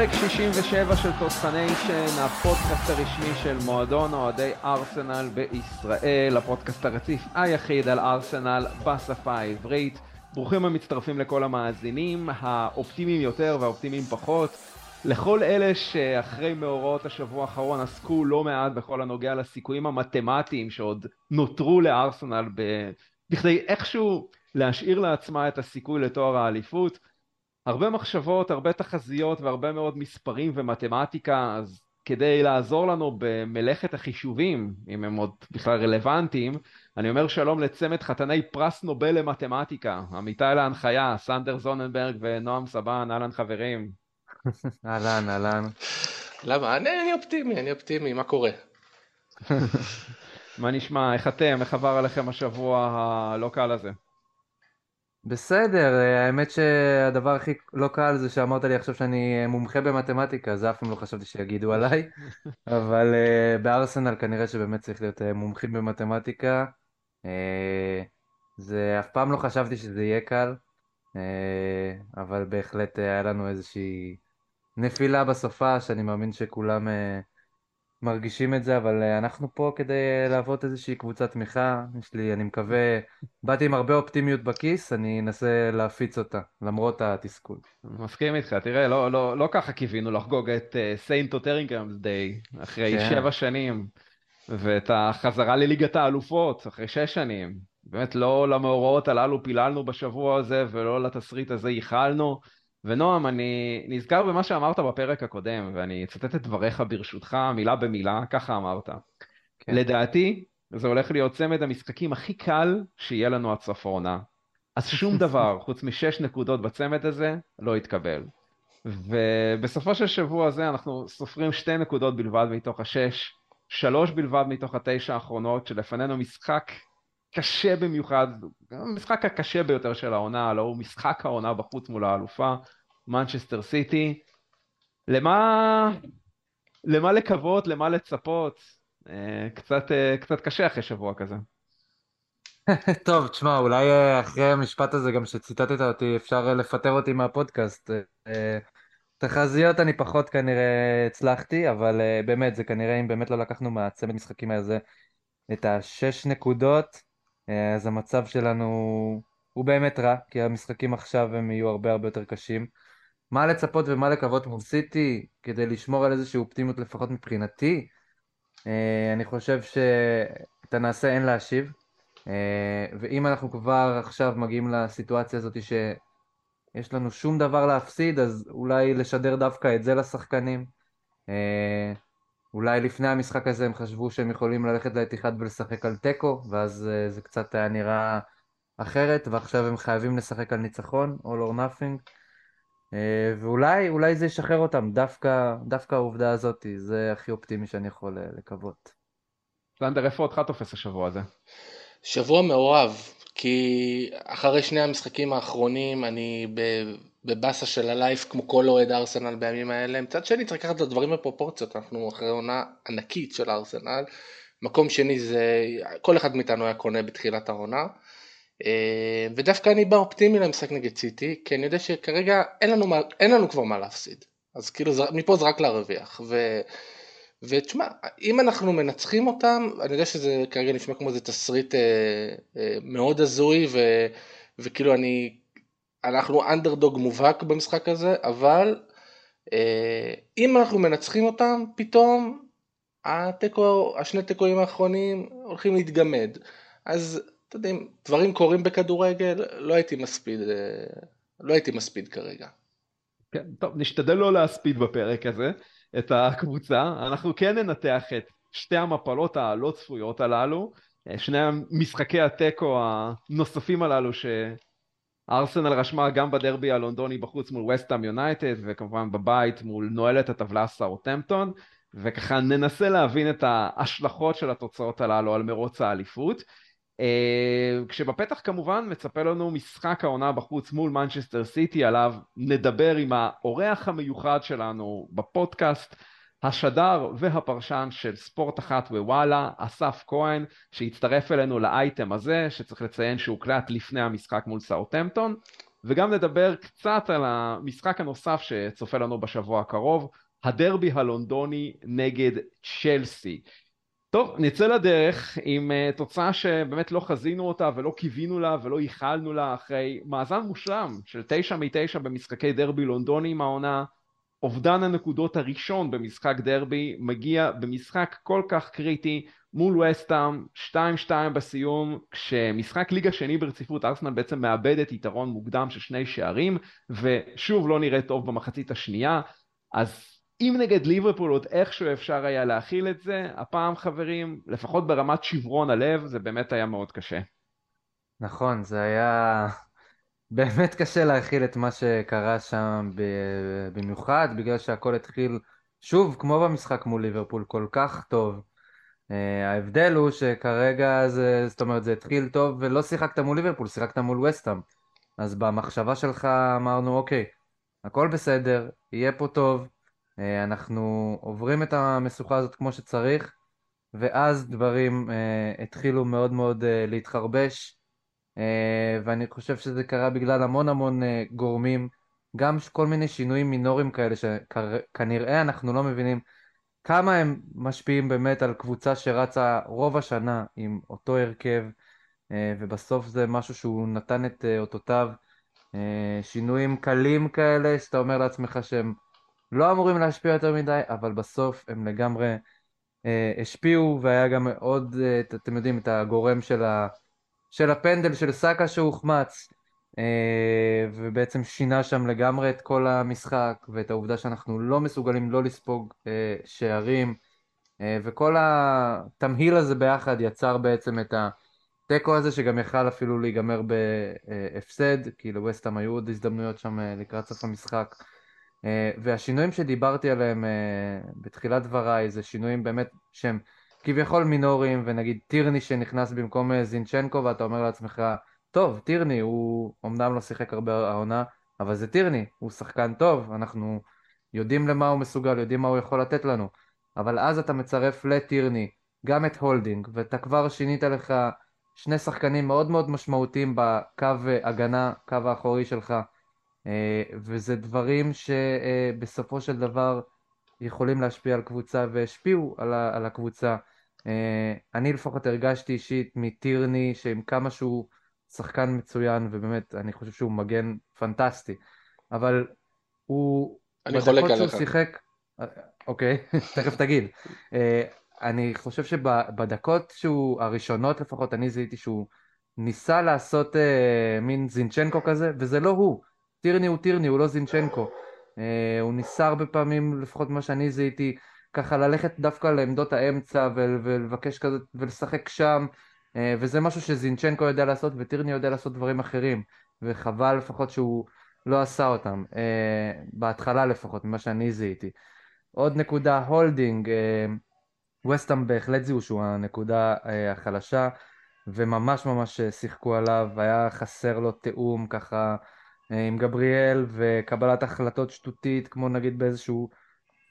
פרק 67 של טוסטניישן, הפודקאסט הרשמי של מועדון אוהדי ארסנל בישראל, הפודקאסט הרציף היחיד על ארסנל בשפה העברית. ברוכים המצטרפים לכל המאזינים, האופטימיים יותר והאופטימיים פחות. לכל אלה שאחרי מאורעות השבוע האחרון עסקו לא מעט בכל הנוגע לסיכויים המתמטיים שעוד נותרו לארסנל ב... בכדי איכשהו להשאיר לעצמה את הסיכוי לתואר האליפות. הרבה מחשבות, הרבה תחזיות והרבה מאוד מספרים ומתמטיקה, אז כדי לעזור לנו במלאכת החישובים, אם הם עוד בכלל רלוונטיים, אני אומר שלום לצמד חתני פרס נובל למתמטיקה, עמיתי להנחיה, סנדר זוננברג ונועם סבן, אהלן חברים. אהלן, אהלן. למה? אני, אני אופטימי, אני אופטימי, מה קורה? מה נשמע, איך אתם, איך עבר עליכם השבוע הלא קל הזה? בסדר, האמת שהדבר הכי לא קל זה שאמרת לי עכשיו שאני מומחה במתמטיקה, זה אף פעם לא חשבתי שיגידו עליי, אבל uh, בארסנל כנראה שבאמת צריך להיות uh, מומחים במתמטיקה. Uh, זה אף פעם לא חשבתי שזה יהיה קל, uh, אבל בהחלט היה לנו איזושהי נפילה בסופה, שאני מאמין שכולם uh, מרגישים את זה, אבל uh, אנחנו פה כדי להוות איזושהי קבוצת תמיכה. יש לי, אני מקווה, באתי עם הרבה אופטימיות בכיס, אני אנסה להפיץ אותה, למרות התסכול. מסכים איתך, תראה, לא, לא, לא ככה קיווינו לחגוג את St. Totteringham's Day, אחרי כן. שבע שנים, ואת החזרה לליגת האלופות, אחרי שש שנים. באמת לא למאורעות הללו פיללנו בשבוע הזה, ולא לתסריט הזה ייחלנו. ונועם, אני נזכר במה שאמרת בפרק הקודם, ואני אצטט את דבריך ברשותך, מילה במילה, ככה אמרת. כן. לדעתי, זה הולך להיות צמד המשחקים הכי קל שיהיה לנו עד סוף העונה. אז שום דבר, חוץ משש נקודות בצמד הזה, לא יתקבל. ובסופו של שבוע הזה אנחנו סופרים שתי נקודות בלבד מתוך השש, שלוש בלבד מתוך התשע האחרונות, שלפנינו משחק קשה במיוחד, המשחק הקשה ביותר של העונה, לא הוא משחק העונה בחוץ מול האלופה, מנצ'סטר סיטי. למה, למה לקוות, למה לצפות? אה, קצת, אה, קצת קשה אחרי שבוע כזה. טוב, תשמע, אולי אה, אחרי המשפט הזה גם שציטטת אותי, אפשר לפטר אותי מהפודקאסט. תחזיות אני פחות כנראה הצלחתי, אבל באמת, זה כנראה אם באמת לא לקחנו מהצמד משחקים הזה את השש נקודות, אז המצב שלנו הוא באמת רע, כי המשחקים עכשיו הם יהיו הרבה הרבה יותר קשים. מה לצפות ומה לקוות מול סיטי כדי לשמור על איזושהי אופטימיות לפחות מבחינתי? אה, אני חושב שאת הנעשה אין להשיב, אה, ואם אנחנו כבר עכשיו מגיעים לסיטואציה הזאת שיש לנו שום דבר להפסיד, אז אולי לשדר דווקא את זה לשחקנים. אולי לפני המשחק הזה הם חשבו שהם יכולים ללכת לאתיחד ולשחק על תיקו, ואז uh, זה קצת היה נראה אחרת, ועכשיו הם חייבים לשחק על ניצחון, all or nothing. Uh, ואולי אולי זה ישחרר אותם, דווקא, דווקא העובדה הזאת, זה הכי אופטימי שאני יכול uh, לקוות. סנדר, איפה אותך תופס השבוע הזה? שבוע מעורב, כי אחרי שני המשחקים האחרונים אני בבאסה של הלייף כמו כל אוהד ארסנל בימים האלה. מצד שני צריך לקחת את הדברים בפרופורציות, אנחנו אחרי עונה ענקית של ארסנל. מקום שני זה, כל אחד מאיתנו היה קונה בתחילת העונה. אה, ודווקא אני בא אופטימי למשחק נגד סיטי, כי אני יודע שכרגע אין לנו, מה, אין לנו כבר מה להפסיד. אז כאילו מפה זה רק להרוויח. ו... ותשמע, אם אנחנו מנצחים אותם, אני יודע שזה כרגע נשמע כמו איזה תסריט אה, אה, מאוד הזוי, ו, וכאילו אני, אנחנו אנדרדוג מובהק במשחק הזה, אבל אה, אם אנחנו מנצחים אותם, פתאום התיקו, השני תיקואים האחרונים הולכים להתגמד. אז אתה יודע, דברים קורים בכדורגל, לא הייתי מספיד, אה, לא הייתי מספיד כרגע. כן, טוב, נשתדל לא להספיד בפרק הזה. את הקבוצה, אנחנו כן ננתח את שתי המפלות הלא צפויות הללו, שני משחקי התיקו הנוספים הללו שארסנל רשמה גם בדרבי הלונדוני בחוץ מול וסטאם יונייטד וכמובן בבית מול נועלת הטבלה סאוטמפטון וככה ננסה להבין את ההשלכות של התוצאות הללו על מרוץ האליפות. Uh, כשבפתח כמובן מצפה לנו משחק העונה בחוץ מול מנצ'סטר סיטי עליו נדבר עם האורח המיוחד שלנו בפודקאסט השדר והפרשן של ספורט אחת ווואלה אסף כהן שהצטרף אלינו לאייטם הזה שצריך לציין שהוקלט לפני המשחק מול סאוטמפטון וגם נדבר קצת על המשחק הנוסף שצופה לנו בשבוע הקרוב, הדרבי הלונדוני נגד צ'לסי. טוב, נצא לדרך עם uh, תוצאה שבאמת לא חזינו אותה ולא קיווינו לה ולא ייחלנו לה אחרי מאזן מושלם של תשע מתשע במשחקי דרבי לונדוני עם העונה. אובדן הנקודות הראשון במשחק דרבי מגיע במשחק כל כך קריטי מול וסטאם 2-2 בסיום כשמשחק ליגה שני ברציפות ארסנל בעצם מאבד את יתרון מוקדם של שני שערים ושוב לא נראה טוב במחצית השנייה אז אם נגד ליברפול עוד איכשהו אפשר היה להכיל את זה, הפעם חברים, לפחות ברמת שברון הלב, זה באמת היה מאוד קשה. נכון, זה היה באמת קשה להכיל את מה שקרה שם במיוחד, בגלל שהכל התחיל, שוב, כמו במשחק מול ליברפול, כל כך טוב. אה, ההבדל הוא שכרגע זה, זאת אומרת, זה התחיל טוב ולא שיחקת מול ליברפול, שיחקת מול וסטאם. אז במחשבה שלך אמרנו, אוקיי, הכל בסדר, יהיה פה טוב. אה, אנחנו עוברים את המשוכה הזאת כמו שצריך, ואז דברים uh, התחילו מאוד מאוד להתחרבש, ואני חושב שזה קרה בגלל המון המון uh, גורמים, גם כל מיני שינויים מינוריים כאלה שכנראה אנחנו לא מבינים כמה הם משפיעים באמת על קבוצה שרצה רוב השנה עם אותו הרכב, uh, ובסוף זה משהו שהוא נתן את אותותיו, שינויים קלים כאלה שאתה אומר לעצמך שהם לא אמורים להשפיע יותר מדי, אבל בסוף הם לגמרי אה, השפיעו, והיה גם עוד, אה, אתם יודעים, את הגורם של, ה, של הפנדל של סאקה שהוחמץ, אה, ובעצם שינה שם לגמרי את כל המשחק, ואת העובדה שאנחנו לא מסוגלים לא לספוג אה, שערים, אה, וכל התמהיל הזה ביחד יצר בעצם את התיקו הזה, שגם יכל אפילו להיגמר בהפסד, כי לווסטהאם היו עוד הזדמנויות שם לקראת סוף המשחק. והשינויים שדיברתי עליהם בתחילת דבריי זה שינויים באמת שהם כביכול מינוריים ונגיד טירני שנכנס במקום אה, זינצ'נקו ואתה אומר לעצמך טוב טירני הוא אמנם לא שיחק הרבה העונה אבל זה טירני הוא שחקן טוב אנחנו יודעים למה הוא מסוגל יודעים מה הוא יכול לתת לנו אבל אז אתה מצרף לטירני גם את הולדינג ואתה כבר שינית לך שני שחקנים מאוד מאוד משמעותיים בקו הגנה קו האחורי שלך אה, וזה דברים שבסופו של דבר יכולים להשפיע על קבוצה והשפיעו על הקבוצה. אה, אני לפחות הרגשתי אישית מטירני שעם כמה שהוא שחקן מצוין ובאמת אני חושב שהוא מגן פנטסטי אבל הוא אני חולק עליך. שהוא שיחק אה, אוקיי תכף תגיד אני חושב שבדקות שהוא הראשונות לפחות אני זיהיתי שהוא ניסה לעשות מין זינצ'נקו כזה וזה לא הוא טירני הוא טירני, הוא לא זינצ'נקו. אה, הוא ניסה הרבה פעמים, לפחות מה שאני זיהיתי, ככה ללכת דווקא לעמדות האמצע ולבקש כזה ולשחק שם, אה, וזה משהו שזינצ'נקו יודע לעשות וטירני יודע לעשות דברים אחרים, וחבל לפחות שהוא לא עשה אותם, אה, בהתחלה לפחות, ממה שאני זיהיתי. עוד נקודה, הולדינג, ווסטהאם בהחלט זיהו שהוא הנקודה החלשה, וממש ממש שיחקו עליו, היה חסר לו תיאום ככה אה, עם גבריאל וקבלת החלטות שטותית כמו נגיד באיזשהו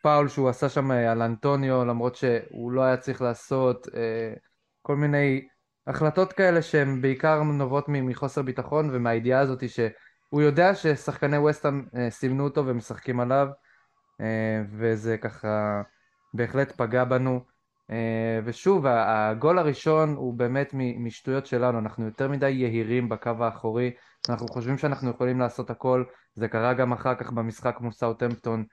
פאול שהוא עשה שם אה, על אנטוניו למרות שהוא לא היה צריך לעשות אה, כל מיני החלטות כאלה שהן בעיקר נובעות מחוסר ביטחון ומהידיעה הזאת שהוא יודע ששחקני ווסטהאם סימנו אותו ומשחקים עליו וזה ככה בהחלט פגע בנו. ושוב הגול הראשון הוא באמת משטויות שלנו. אנחנו יותר מדי יהירים בקו האחורי. אנחנו חושבים שאנחנו יכולים לעשות הכל, זה קרה גם אחר כך במשחק מול סאוטהמפטון, אה,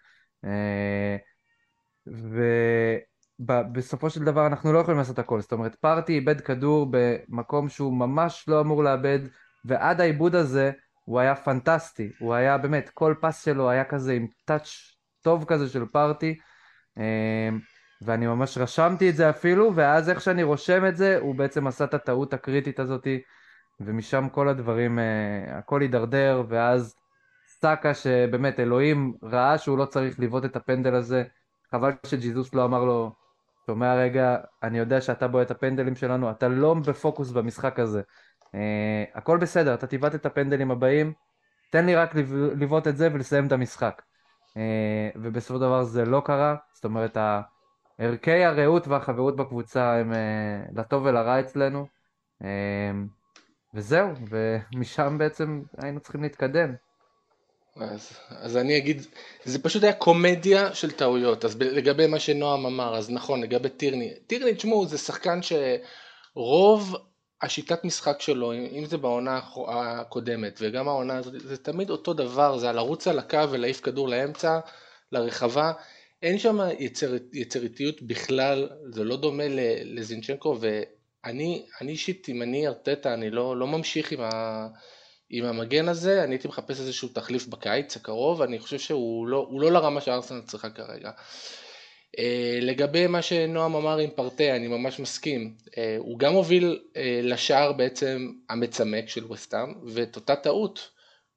ובסופו של דבר אנחנו לא יכולים לעשות הכל, זאת אומרת פארטי איבד כדור במקום שהוא ממש לא אמור לאבד, ועד העיבוד הזה הוא היה פנטסטי, הוא היה באמת, כל פס שלו היה כזה עם טאץ' טוב כזה של פארטי, אה, ואני ממש רשמתי את זה אפילו, ואז איך שאני רושם את זה, הוא בעצם עשה את הטעות הקריטית הזאתי ומשם כל הדברים, uh, הכל הידרדר, ואז סאקה שבאמת אלוהים ראה שהוא לא צריך לבעוט את הפנדל הזה, חבל שג'יזוס לא אמר לו, שומע רגע, אני יודע שאתה בועט את הפנדלים שלנו, אתה לא בפוקוס במשחק הזה. Uh, הכל בסדר, אתה תבעט את הפנדלים הבאים, תן לי רק לבעוט את זה ולסיים את המשחק. Uh, ובסופו של דבר זה לא קרה, זאת אומרת ערכי הרעות והחברות בקבוצה הם uh, לטוב ולרע אצלנו. Uh, וזהו, ומשם בעצם היינו צריכים להתקדם. אז, אז אני אגיד, זה פשוט היה קומדיה של טעויות, אז לגבי מה שנועם אמר, אז נכון, לגבי טירני, טירני, תשמעו, זה שחקן שרוב השיטת משחק שלו, אם זה בעונה הקודמת וגם העונה הזאת, זה תמיד אותו דבר, זה לרוץ על הקו ולהעיף כדור לאמצע, לרחבה, אין שם יצר, יצירתיות בכלל, זה לא דומה לזינצ'נקו, ואני אישית, אם אני ארטטה, אני לא, לא ממשיך עם, ה, עם המגן הזה, אני הייתי מחפש איזשהו תחליף בקיץ הקרוב, אני חושב שהוא לא, לא לרמה שארסנל צריכה כרגע. Uh, לגבי מה שנועם אמר עם פרטה, אני ממש מסכים. Uh, הוא גם הוביל uh, לשער בעצם המצמק של וסטאם, ואת אותה טעות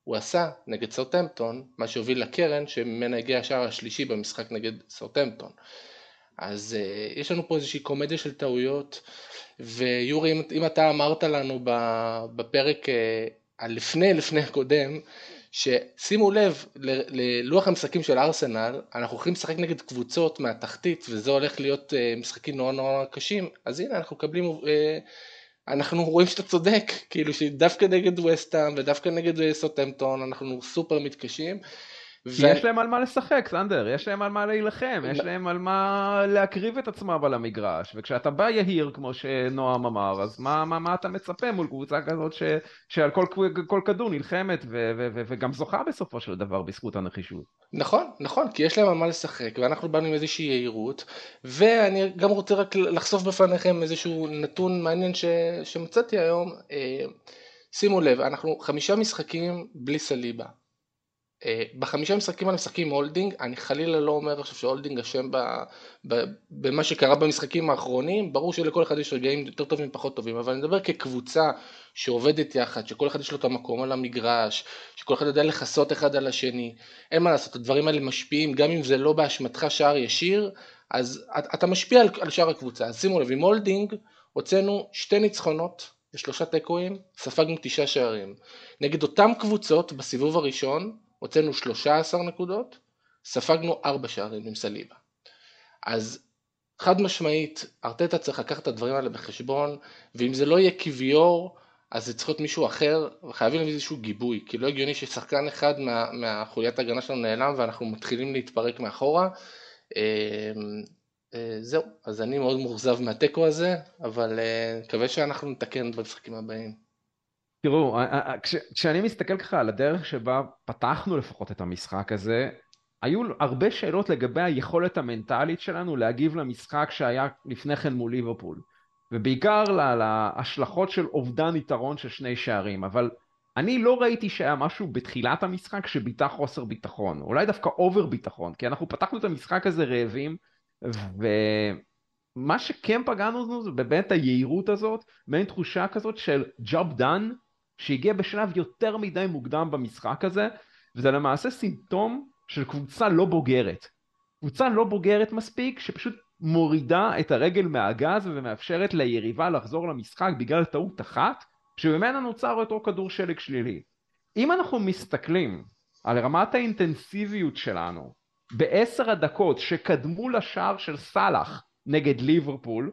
הוא עשה נגד סאוטהמפטון, מה שהוביל לקרן שממנה הגיע השער השלישי במשחק נגד סאוטהמפטון. אז uh, יש לנו פה איזושהי קומדיה של טעויות, ויורי, אם, אם אתה אמרת לנו בפרק uh, הלפני לפני הקודם, ששימו לב ללוח המשחקים של ארסנל, אנחנו הולכים לשחק נגד קבוצות מהתחתית וזה הולך להיות uh, משחקים נורא נורא קשים, אז הנה אנחנו מקבלים uh, אנחנו רואים שאתה צודק, כאילו שדווקא נגד וסטאם ודווקא נגד סוטמפטון אנחנו סופר מתקשים. ו... יש להם על מה לשחק, סנדר, יש להם על מה להילחם, יש להם על מה להקריב את עצמם על המגרש, וכשאתה בא יהיר, כמו שנועם אמר, אז מה, מה, מה אתה מצפה מול קבוצה כזאת ש, שעל כל, כל כדור נלחמת ו, ו, ו, וגם זוכה בסופו של דבר בזכות הנחישות. נכון, נכון, כי יש להם על מה לשחק, ואנחנו באנו עם איזושהי יהירות, ואני גם רוצה רק לחשוף בפניכם איזשהו נתון מעניין ש, שמצאתי היום. אה, שימו לב, אנחנו חמישה משחקים בלי סליבה. אה, בחמישה משחקים האלה משחקים הולדינג, אני חלילה לא אומר עכשיו שהולדינג אשם במה שקרה במשחקים האחרונים, ברור שלכל אחד יש רגעים יותר טובים ופחות טובים, אבל אני מדבר כקבוצה שעובדת יחד, שכל אחד יש לו את המקום על המגרש, שכל אחד יודע לכסות אחד על השני, אין מה לעשות, הדברים האלה משפיעים, גם אם זה לא באשמתך שער ישיר, אז אתה משפיע על, על שער הקבוצה, אז שימו לב, עם הולדינג הוצאנו שתי ניצחונות ושלושה תיקו, ספגנו תשעה שערים. נגד אותם קבוצות בסיבוב הראשון, הוצאנו 13 נקודות, ספגנו 4 שערים עם סליבה. אז חד משמעית, ארטטה צריך לקחת את הדברים האלה בחשבון, ואם זה לא יהיה קיוויור, אז זה צריך להיות מישהו אחר, וחייבים להביא איזשהו גיבוי, כי לא הגיוני ששחקן אחד מה, מהחוליית ההגנה שלנו נעלם ואנחנו מתחילים להתפרק מאחורה. אמ, אה, זהו, אז אני מאוד מאוכזב מהתיקו הזה, אבל אה, מקווה שאנחנו נתקן במשחקים הבאים. תראו, כש, כשאני מסתכל ככה על הדרך שבה פתחנו לפחות את המשחק הזה, היו הרבה שאלות לגבי היכולת המנטלית שלנו להגיב למשחק שהיה לפני כן מול ליברפול. ובעיקר להשלכות של אובדן יתרון של שני שערים, אבל אני לא ראיתי שהיה משהו בתחילת המשחק שביטא חוסר ביטחון, אולי דווקא אובר ביטחון, כי אנחנו פתחנו את המשחק הזה רעבים, ומה שכן פגענו זה באמת היהירות הזאת, מעין תחושה כזאת של job done, שהגיע בשלב יותר מדי מוקדם במשחק הזה, וזה למעשה סימפטום של קבוצה לא בוגרת. קבוצה לא בוגרת מספיק, שפשוט מורידה את הרגל מהגז ומאפשרת ליריבה לחזור למשחק בגלל טעות אחת, שממנה נוצר אותו כדור שלג שלילי. אם אנחנו מסתכלים על רמת האינטנסיביות שלנו בעשר הדקות שקדמו לשער של סאלח נגד ליברפול,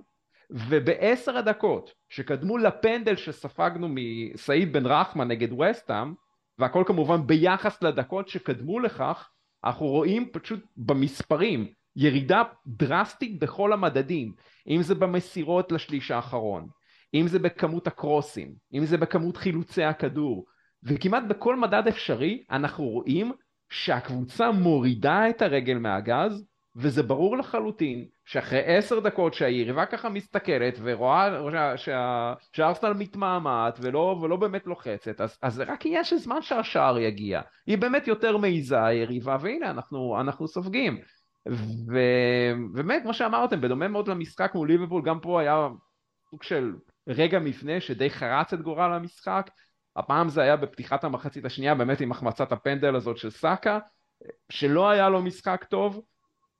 ובעשר הדקות שקדמו לפנדל שספגנו מסעיד בן רחמן נגד וסטאם, והכל כמובן ביחס לדקות שקדמו לכך, אנחנו רואים פשוט במספרים ירידה דרסטית בכל המדדים, אם זה במסירות לשליש האחרון, אם זה בכמות הקרוסים, אם זה בכמות חילוצי הכדור, וכמעט בכל מדד אפשרי אנחנו רואים שהקבוצה מורידה את הרגל מהגז, וזה ברור לחלוטין שאחרי עשר דקות שהיריבה ככה מסתכלת ורואה שהארסנל מתמהמהת ולא, ולא באמת לוחצת, אז, אז זה רק עניין של זמן שהשער יגיע. היא באמת יותר מעיזה היריבה, והנה אנחנו, אנחנו סופגים. ובאמת, כמו שאמרתם, בדומה מאוד למשחק מול ליברפול, גם פה היה סוג של רגע מפנה שדי חרץ את גורל המשחק. הפעם זה היה בפתיחת המחצית השנייה, באמת עם החמצת הפנדל הזאת של סאקה, שלא היה לו משחק טוב.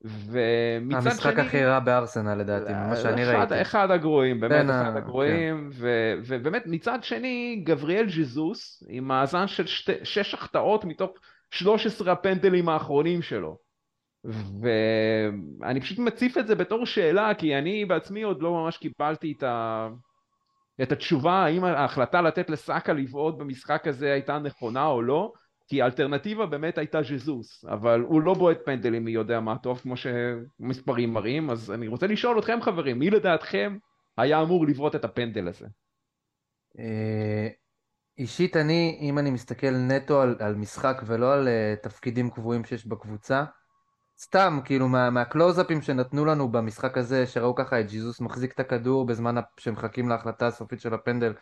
ומצד שני... המשחק הכי רע בארסנל לדעתי, ממה שאני ראיתי. אחד הגרועים, באמת אחד הגרועים, כן. ובאמת מצד שני גבריאל ג'זוס עם מאזן של שש החטאות מתוך 13 הפנדלים האחרונים שלו. ואני פשוט מציף את זה בתור שאלה, כי אני בעצמי עוד לא ממש קיבלתי את, ה... את התשובה האם ההחלטה לתת לסאקה לבעוט במשחק הזה הייתה נכונה או לא, כי האלטרנטיבה באמת הייתה ז'זוס, אבל הוא לא בועט פנדלים מי יודע מה טוב כמו שמספרים מראים, אז אני רוצה לשאול אתכם חברים, מי לדעתכם היה אמור לבעוט את הפנדל הזה? אה, אישית אני, אם אני מסתכל נטו על, על משחק ולא על uh, תפקידים קבועים שיש בקבוצה, סתם, כאילו, מה, מהקלוזאפים שנתנו לנו במשחק הזה, שראו ככה את ג'יזוס מחזיק את הכדור בזמן שמחכים להחלטה הסופית של הפנדל,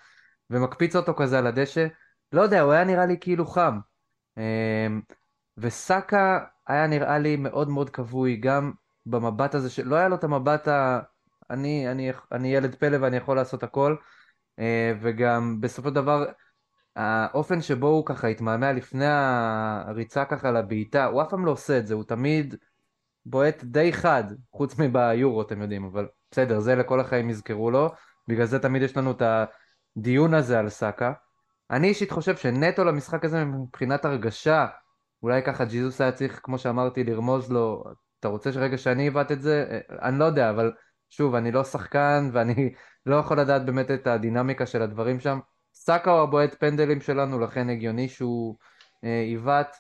ומקפיץ אותו כזה על הדשא, לא יודע, הוא היה נראה לי כאילו חם. אמ, וסאקה היה נראה לי מאוד מאוד כבוי, גם במבט הזה, שלא היה לו את המבט ה... אני, אני, אני ילד פלא ואני יכול לעשות הכל, אה, וגם בסופו של דבר, האופן שבו הוא ככה התמהמה לפני הריצה ככה לבעיטה, הוא אף פעם לא עושה את זה, הוא תמיד בועט די חד, חוץ מביורו אתם יודעים, אבל בסדר, זה לכל החיים יזכרו לו, בגלל זה תמיד יש לנו את הדיון הזה על סאקה. אני אישית חושב שנטו למשחק הזה מבחינת הרגשה, אולי ככה ג'יזוס היה צריך, כמו שאמרתי, לרמוז לו, אתה רוצה שרגע שאני אבעט את זה? אני לא יודע, אבל שוב, אני לא שחקן ואני לא יכול לדעת באמת את הדינמיקה של הדברים שם. סאקה הוא הבועט פנדלים שלנו, לכן הגיוני שהוא עיוות. אה,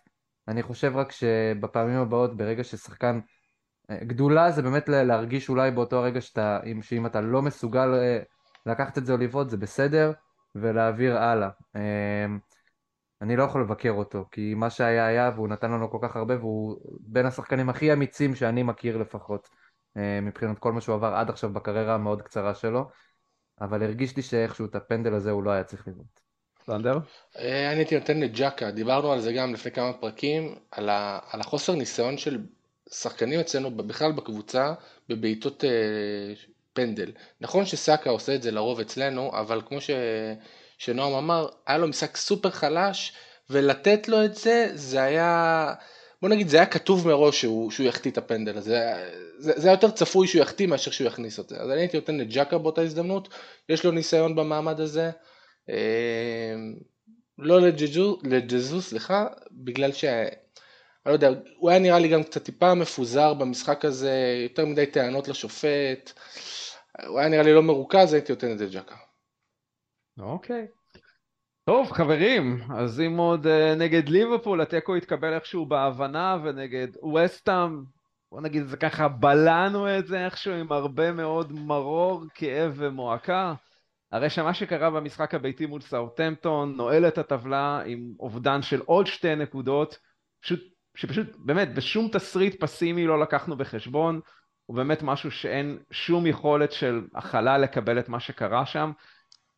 אני חושב רק שבפעמים הבאות, ברגע ששחקן... אה, גדולה זה באמת להרגיש אולי באותו הרגע שאתה, שאם אתה לא מסוגל אה, לקחת את זה או לבעוט זה בסדר, ולהעביר הלאה. אה, אני לא יכול לבקר אותו, כי מה שהיה היה והוא נתן לנו כל כך הרבה והוא בין השחקנים הכי אמיצים שאני מכיר לפחות, אה, מבחינת כל מה שהוא עבר עד עכשיו בקריירה המאוד קצרה שלו. אבל הרגיש לי שאיכשהו את הפנדל הזה הוא לא היה צריך לבנות. סנדר? אה, אני הייתי נותן לג'קה, דיברנו על זה גם לפני כמה פרקים, על, ה, על החוסר ניסיון של שחקנים אצלנו בכלל בקבוצה בבעיטות אה, פנדל. נכון שסאקה עושה את זה לרוב אצלנו, אבל כמו ש, שנועם אמר, היה לו משחק סופר חלש, ולתת לו את זה, זה היה... בוא נגיד זה היה כתוב מראש שהוא, שהוא יחטיא את הפנדל הזה, זה, זה היה יותר צפוי שהוא יחטיא מאשר שהוא יכניס את זה, אז אני הייתי נותן לג'קה באותה הזדמנות, יש לו ניסיון במעמד הזה, אה, לא לג'זוס, סליחה, בגלל ש... אני לא יודע, הוא היה נראה לי גם קצת טיפה מפוזר במשחק הזה, יותר מדי טענות לשופט, הוא היה נראה לי לא מרוכז, הייתי נותן את זה לג'קה. אוקיי. טוב חברים, אז אם עוד uh, נגד ליברפול התיקו יתקבל איכשהו בהבנה ונגד ווסטאם, בוא נגיד את זה ככה, בלענו את זה איכשהו עם הרבה מאוד מרור, כאב ומועקה. הרי שמה שקרה במשחק הביתי מול סאוטמפטון נועל את הטבלה עם אובדן של עוד שתי נקודות, פשוט, שפשוט באמת בשום תסריט פסימי לא לקחנו בחשבון, הוא באמת משהו שאין שום יכולת של הכלה לקבל את מה שקרה שם.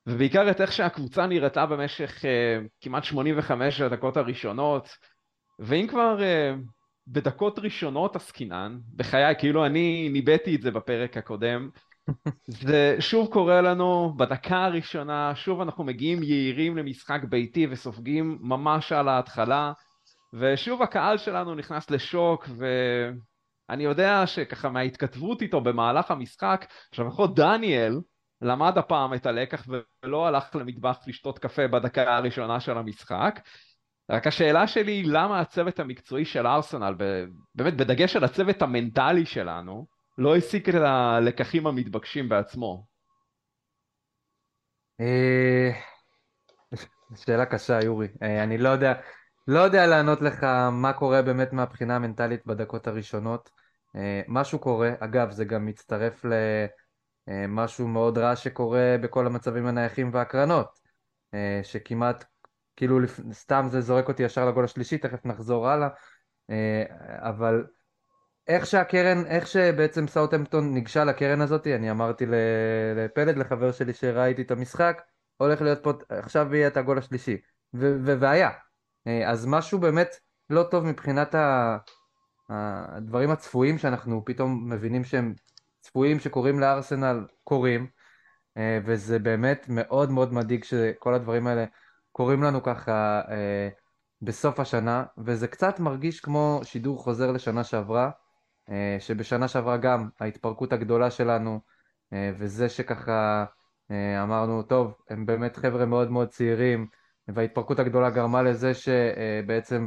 ובעיקר את איך שהקבוצה נראתה במשך uh, כמעט 85 הדקות הראשונות, ואם כבר uh, בדקות ראשונות עסקינן, בחיי, כאילו אני ניבאתי את זה בפרק הקודם, זה שוב קורה לנו בדקה הראשונה, שוב אנחנו מגיעים יהירים למשחק ביתי וסופגים ממש על ההתחלה, ושוב הקהל שלנו נכנס לשוק, ואני יודע שככה מההתכתבות איתו במהלך המשחק, עכשיו לפחות דניאל, למד הפעם את הלקח ולא הלך למטבח לשתות קפה בדקה הראשונה של המשחק. רק השאלה שלי היא למה הצוות המקצועי של ארסנל, באמת בדגש על הצוות המנטלי שלנו, לא הסיק את הלקחים המתבקשים בעצמו. אה, שאלה קשה יורי, אה, אני לא יודע, לא יודע לענות לך מה קורה באמת מהבחינה המנטלית בדקות הראשונות. אה, משהו קורה, אגב זה גם מצטרף ל... אה, מאוד רע שקורה בכל המצבים הנייחים והקרנות, אה, שכמעט, כאילו סתם זה זורק אותי ישר לגול השלישי, תכף נחזור הלאה, אה, אבל איך שהקרן, איך שבעצם סאוטהמפטון ניגשה לקרן הזאת, אני אמרתי לפלד, לחבר שלי שראיתי את המשחק, הולך להיות פה, עכשיו יהיה את הגול השלישי, והיה. אז משהו באמת לא טוב מבחינת הדברים הצפויים שאנחנו פתאום מבינים שהם צפויים שקורים לארסנל קורים, אה, וזה באמת מאוד מאוד מדאיג שכל הדברים האלה קורים לנו ככה אה, בסוף השנה, וזה קצת מרגיש כמו שידור חוזר לשנה שעברה, אה, שבשנה שעברה גם ההתפרקות הגדולה שלנו, וזה שככה אמרנו, טוב, הם באמת חבר'ה מאוד מאוד צעירים, וההתפרקות הגדולה גרמה לזה שבעצם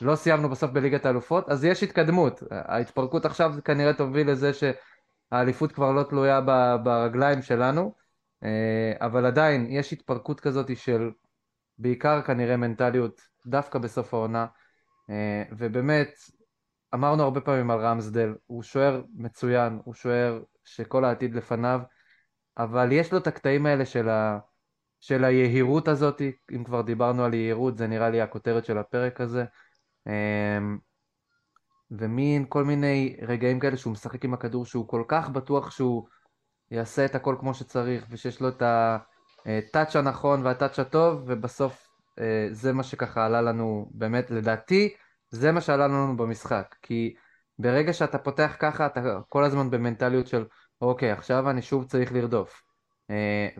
לא סיימנו בסוף בליגת האלופות, אז יש התקדמות. ההתפרקות עכשיו כנראה תוביל לזה ש... האליפות כבר לא תלויה ברגליים שלנו, אבל עדיין יש התפרקות כזאת של בעיקר כנראה מנטליות דווקא בסוף העונה, ובאמת אמרנו הרבה פעמים על רמסדל, הוא שוער מצוין, הוא שוער שכל העתיד לפניו, אבל יש לו את הקטעים האלה של, ה, של היהירות הזאת, אם כבר דיברנו על יהירות, זה נראה לי הכותרת של הפרק הזה. אמ, ומין כל מיני רגעים כאלה שהוא משחק עם הכדור שהוא כל כך בטוח שהוא יעשה את הכל כמו שצריך ושיש לו את הטאץ' הנכון והטאץ' הטוב ובסוף אה, זה מה שככה עלה לנו באמת לדעתי זה מה שעלה לנו במשחק כי ברגע שאתה פותח ככה אתה כל הזמן במנטליות של אוקיי עכשיו אני שוב צריך לרדוף אה,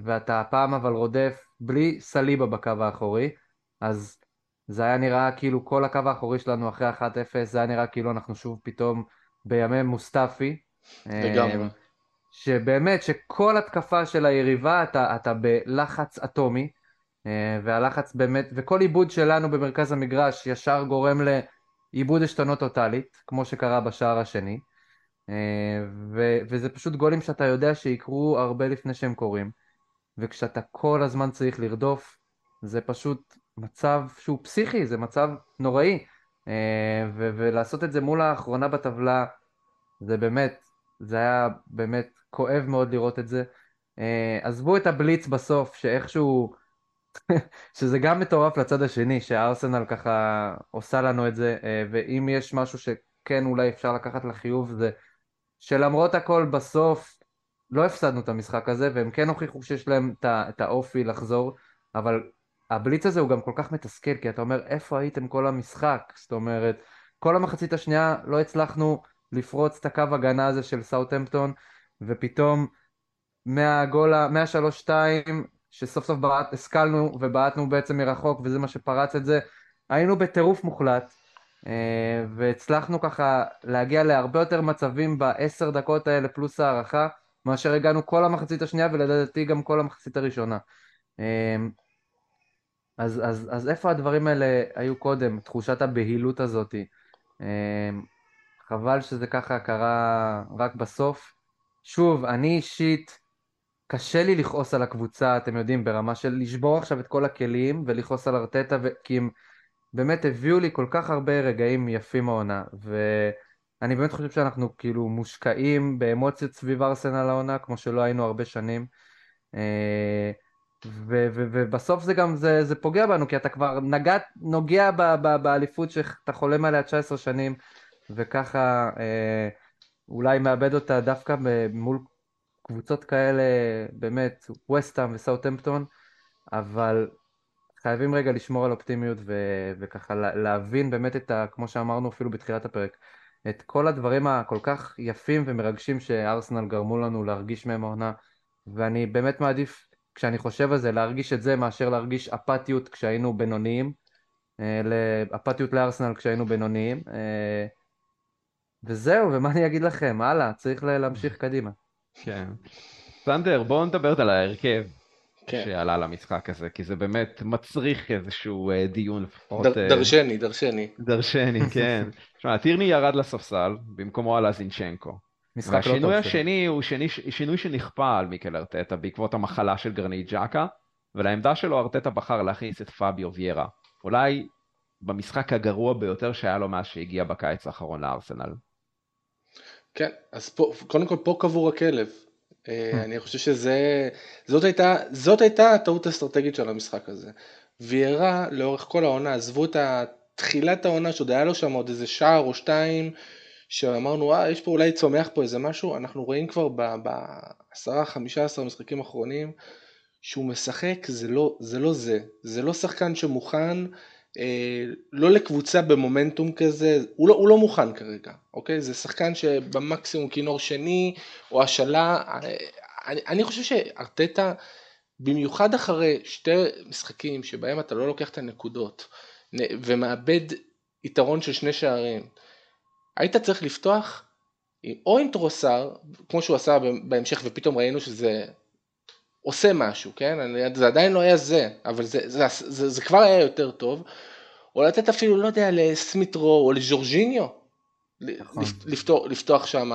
ואתה הפעם אבל רודף בלי סליבה בקו האחורי אז זה היה נראה כאילו כל הקו האחורי שלנו אחרי 1-0, זה היה נראה כאילו אנחנו שוב פתאום בימי מוסטפי. לגמרי. אה, שבאמת, שכל התקפה של היריבה אתה, אתה בלחץ אטומי, אה, והלחץ באמת, וכל עיבוד שלנו במרכז המגרש ישר גורם לעיבוד עשתונות טוטאלית, כמו שקרה בשער השני. אה, ו, וזה פשוט גולים שאתה יודע שיקרו הרבה לפני שהם קורים. וכשאתה כל הזמן צריך לרדוף, זה פשוט מצב שהוא פסיכי, זה מצב נוראי. אה, ו- ולעשות את זה מול האחרונה בטבלה, זה באמת, זה היה באמת כואב מאוד לראות את זה. אה, עזבו את הבליץ בסוף, שאיכשהו, שזה גם מטורף לצד השני, שארסנל ככה עושה לנו את זה, ואם יש משהו שכן אולי אפשר לקחת לחיוב, זה שלמרות הכל בסוף לא הפסדנו את המשחק הזה, והם כן הוכיחו שיש להם את האופי לחזור, אבל הבליץ הזה הוא גם כל כך מתסכל, כי אתה אומר, איפה הייתם כל המשחק? זאת אומרת, כל המחצית השנייה לא הצלחנו לפרוץ את הקו הגנה הזה של סאוטהמפטון, ופתאום מהגול, מהשלוש שתיים, שסוף סוף בעט, השכלנו ובעטנו בעצם מרחוק, וזה מה שפרץ את זה, היינו בטירוף מוחלט, והצלחנו ככה להגיע להרבה יותר מצבים בעשר דקות האלה פלוס הערכה, מאשר הגענו כל המחצית השנייה, ולדעתי גם כל המחצית הראשונה. אה, אז, אז, אז איפה הדברים האלה היו קודם, תחושת הבהילות הזאת? אמ, חבל שזה ככה קרה רק בסוף. שוב, אני אישית, קשה לי לכעוס על הקבוצה, אתם יודעים, ברמה של לשבור עכשיו את כל הכלים ולכעוס על ארטטה, ו... כי הם באמת הביאו לי כל כך הרבה רגעים יפים מהעונה, ואני באמת חושב שאנחנו כאילו מושקעים באמוציות סביב ארסנל העונה, כמו שלא היינו הרבה שנים. אה, ו- ו- ובסוף זה גם, זה, זה פוגע בנו, כי אתה כבר נגע, נוגע ב- ב- באליפות שאתה חולם עליה 19 שנים, וככה אה, אולי מאבד אותה דווקא מול קבוצות כאלה, באמת, וסטאם וסאוטהמפטון, אבל חייבים רגע לשמור על אופטימיות ו- וככה להבין באמת את ה... כמו שאמרנו אפילו בתחילת הפרק, את כל הדברים הכל כך יפים ומרגשים שארסנל גרמו לנו להרגיש מהם העונה, ואני באמת מעדיף כשאני חושב על זה, להרגיש את זה מאשר להרגיש אפתיות כשהיינו בינוניים, אה, אפתיות לארסנל כשהיינו בינוניים. אה, וזהו, ומה אני אגיד לכם, הלאה, צריך להמשיך קדימה. כן. סנדר, בואו נדבר על ההרכב כן. שעלה למשחק הזה, כי זה באמת מצריך איזשהו אה, דיון לפחות. דר, דרשני, דרשני. דרשני, כן. תשמע, טירני ירד לספסל, במקומו עלה זינצ'נקו. לא טוב והשינוי השני הוא שני, שינוי שנכפה על מיקל ארטטה בעקבות המחלה של גרנית ג'קה, ולעמדה שלו ארטטה בחר להכניס את פביו ויירה. אולי במשחק הגרוע ביותר שהיה לו מאז שהגיע בקיץ האחרון לארסנל. כן, אז פה, קודם כל פה קבור הכלב. אה, hmm. אני חושב שזה, זאת הייתה, זאת הייתה הטעות האסטרטגית של המשחק הזה. ויירה לאורך כל העונה, עזבו את תחילת העונה שעוד היה לו שם עוד איזה שער או שתיים שאמרנו אה יש פה אולי צומח פה איזה משהו אנחנו רואים כבר בעשרה חמישה עשר משחקים אחרונים שהוא משחק זה לא זה לא זה זה לא שחקן שמוכן לא לקבוצה במומנטום כזה הוא לא, הוא לא מוכן כרגע אוקיי? זה שחקן שבמקסימום כינור שני או השאלה אה, אני, אני חושב שארטטה במיוחד אחרי שתי משחקים שבהם אתה לא לוקח את הנקודות ומאבד יתרון של שני שערים היית צריך לפתוח או עם טרוסר, כמו שהוא עשה בהמשך ופתאום ראינו שזה עושה משהו, כן? זה עדיין לא היה זה, אבל זה, זה, זה, זה, זה כבר היה יותר טוב, או לתת אפילו, לא יודע, לסמיטרו או לג'ורג'יניו, נכון. לפתוח, לפתוח שם.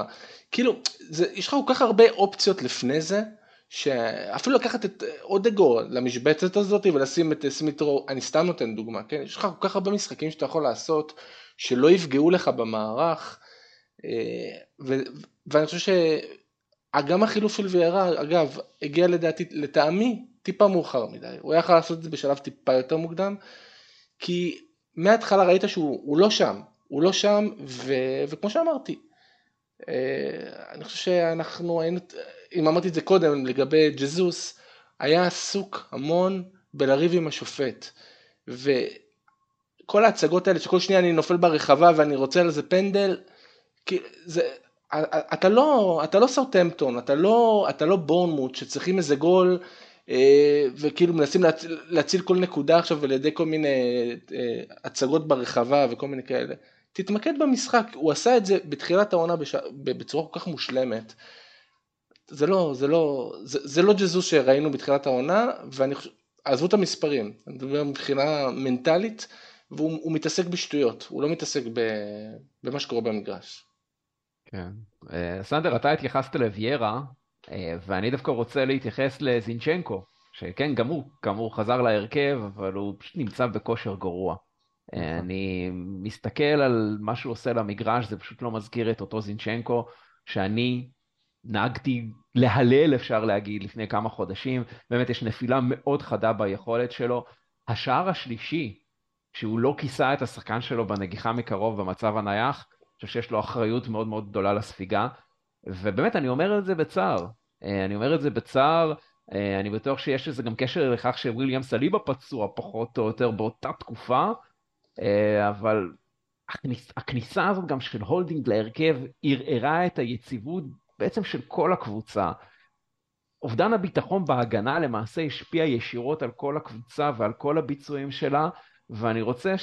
כאילו, זה, יש לך כל כך הרבה אופציות לפני זה, שאפילו לקחת את אודגו למשבצת הזאת ולשים את סמיטרו, אני סתם נותן דוגמה, כן? יש לך כל כך הרבה משחקים שאתה יכול לעשות שלא יפגעו לך במערך, אה, ו, ואני חושב שגם החילוף של ויארה, אגב, הגיע לדעתי, לטעמי, טיפה מאוחר מדי, הוא היה יכול לעשות את זה בשלב טיפה יותר מוקדם, כי מההתחלה ראית שהוא לא שם, הוא לא שם, ו, וכמו שאמרתי, אה, אני חושב שאנחנו היינו, אם אמרתי את זה קודם לגבי ג'זוס, היה עסוק המון בלריב עם השופט. וכל ההצגות האלה שכל שנייה אני נופל ברחבה ואני רוצה על זה פנדל, כי זה, אתה לא, אתה לא סאוטהמפטון, אתה לא, אתה לא בורנמוט שצריכים איזה גול אה, וכאילו מנסים להציל, להציל כל נקודה עכשיו על ידי כל מיני אה, הצגות ברחבה וכל מיני כאלה. תתמקד במשחק, הוא עשה את זה בתחילת העונה. בצורה כל כך מושלמת. זה לא, זה לא, זה, זה לא ג'זוס שראינו בתחילת העונה, ואני חושב, עזבו את המספרים, אני מדבר מבחינה מנטלית, והוא מתעסק בשטויות, הוא לא מתעסק ב, במה שקורה במגרש. כן. אה, סנדר, אתה התייחסת לוויירה, אה, ואני דווקא רוצה להתייחס לזינצ'נקו, שכן, גם הוא, כאמור, חזר להרכב, אבל הוא פשוט נמצא בכושר גרוע. נכון. אני מסתכל על מה שהוא עושה למגרש, זה פשוט לא מזכיר את אותו זינצ'נקו, שאני נהגתי להלל, אפשר להגיד, לפני כמה חודשים. באמת יש נפילה מאוד חדה ביכולת שלו. השער השלישי, שהוא לא כיסה את השחקן שלו בנגיחה מקרוב במצב הנייח, חושב שיש לו אחריות מאוד מאוד גדולה לספיגה. ובאמת, אני אומר את זה בצער. אה, אני אומר את זה בצער, אה, אני בטוח שיש לזה גם קשר לכך שוויליאם סליבה פצוע פחות או יותר באותה תקופה, אה, אבל הכניס, הכניסה הזאת גם של הולדינג להרכב ערערה את היציבות בעצם של כל הקבוצה. אובדן הביטחון בהגנה למעשה השפיע ישירות על כל הקבוצה ועל כל הביצועים שלה, ואני רוצה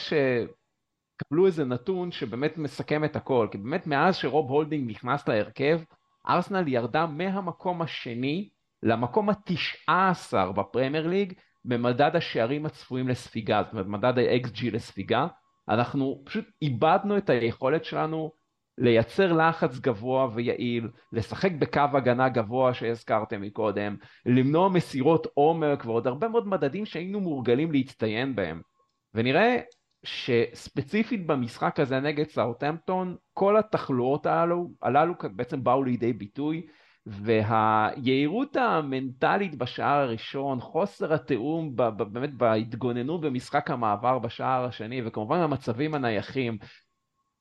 שתקבלו איזה נתון שבאמת מסכם את הכל, כי באמת מאז שרוב הולדינג נכנס להרכב, ארסנל ירדה מהמקום השני למקום התשעה עשר בפרמייר ליג, במדד השערים הצפויים לספיגה, זאת אומרת מדד ה- xG לספיגה, אנחנו פשוט איבדנו את היכולת שלנו לייצר לחץ גבוה ויעיל, לשחק בקו הגנה גבוה שהזכרתם מקודם, למנוע מסירות עומק ועוד הרבה מאוד מדדים שהיינו מורגלים להצטיין בהם. ונראה שספציפית במשחק הזה נגד סאוטהמפטון, כל התחלואות הללו, הללו בעצם באו לידי ביטוי, והיהירות המנטלית בשער הראשון, חוסר התיאום באמת בהתגוננות במשחק המעבר בשער השני, וכמובן המצבים הנייחים.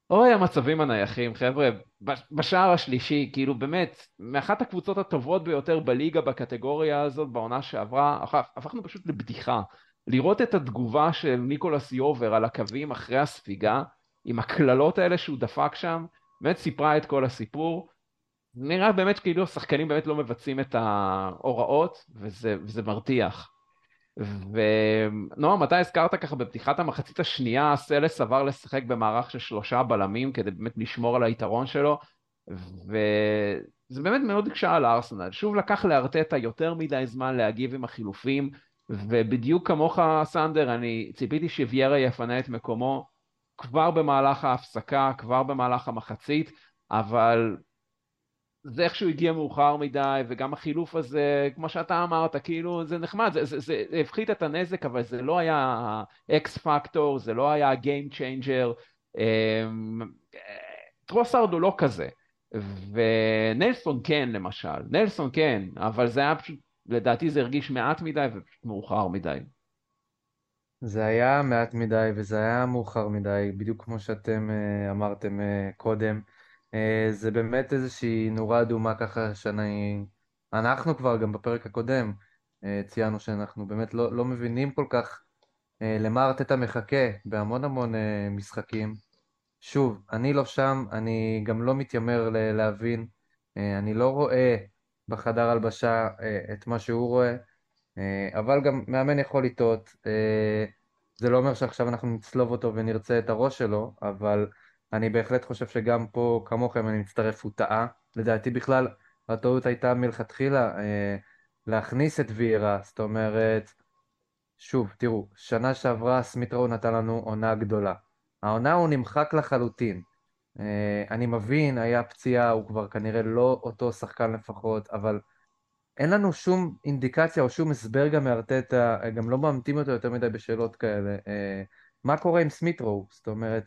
אוי המצבים הנייחים, חבר'ה, בשער השלישי, כאילו באמת, מאחת הקבוצות הטובות ביותר בליגה בקטגוריה הזאת בעונה שעברה, הפכנו פשוט לבדיחה. לראות את התגובה של ניקולס יובר על הקווים אחרי הספיגה, עם הקללות האלה שהוא דפק שם, באמת סיפרה את כל הסיפור. נראה באמת כאילו השחקנים באמת לא מבצעים את ההוראות, וזה, וזה מרתיח. ונועם, אתה הזכרת ככה בפתיחת המחצית השנייה, סלס עבר לשחק במערך של שלושה בלמים כדי באמת לשמור על היתרון שלו, וזה באמת מאוד הקשה על הארסנל. שוב לקח לארטטה יותר מדי זמן להגיב עם החילופים, ובדיוק כמוך, סנדר, אני ציפיתי שוויירה יפנה את מקומו כבר במהלך ההפסקה, כבר במהלך המחצית, אבל זה איכשהו הגיע מאוחר מדי, וגם החילוף הזה, כמו שאתה אמרת, כאילו זה נחמד, זה, זה, זה, זה הפחית את הנזק, אבל זה לא היה X factor, זה לא היה game changer. טרוסארד הוא לא כזה, ונלסון כן למשל, נלסון כן, אבל זה היה פשוט, לדעתי זה הרגיש מעט מדי ופשוט מאוחר מדי. זה היה מעט מדי וזה היה מאוחר מדי, בדיוק כמו שאתם אה, אמרתם אה, קודם. אה, זה באמת איזושהי נורה אדומה ככה שאני... אנחנו כבר גם בפרק הקודם ציינו שאנחנו באמת לא, לא מבינים כל כך למה ארטטה מחכה בהמון המון משחקים. שוב, אני לא שם, אני גם לא מתיימר להבין, אני לא רואה בחדר הלבשה את מה שהוא רואה, אבל גם מאמן יכול לטעות. זה לא אומר שעכשיו אנחנו נצלוב אותו ונרצה את הראש שלו, אבל אני בהחלט חושב שגם פה, כמוכם, אני מצטרף, הוא טעה. לדעתי בכלל, הטעות הייתה מלכתחילה אה, להכניס את ויירה, זאת אומרת, שוב, תראו, שנה שעברה סמיטרו נתן לנו עונה גדולה. העונה הוא נמחק לחלוטין. אה, אני מבין, היה פציעה, הוא כבר כנראה לא אותו שחקן לפחות, אבל אין לנו שום אינדיקציה או שום הסבר גם מארטטה, גם לא מאמתים אותו יותר מדי בשאלות כאלה. אה, מה קורה עם סמיטרו? זאת אומרת,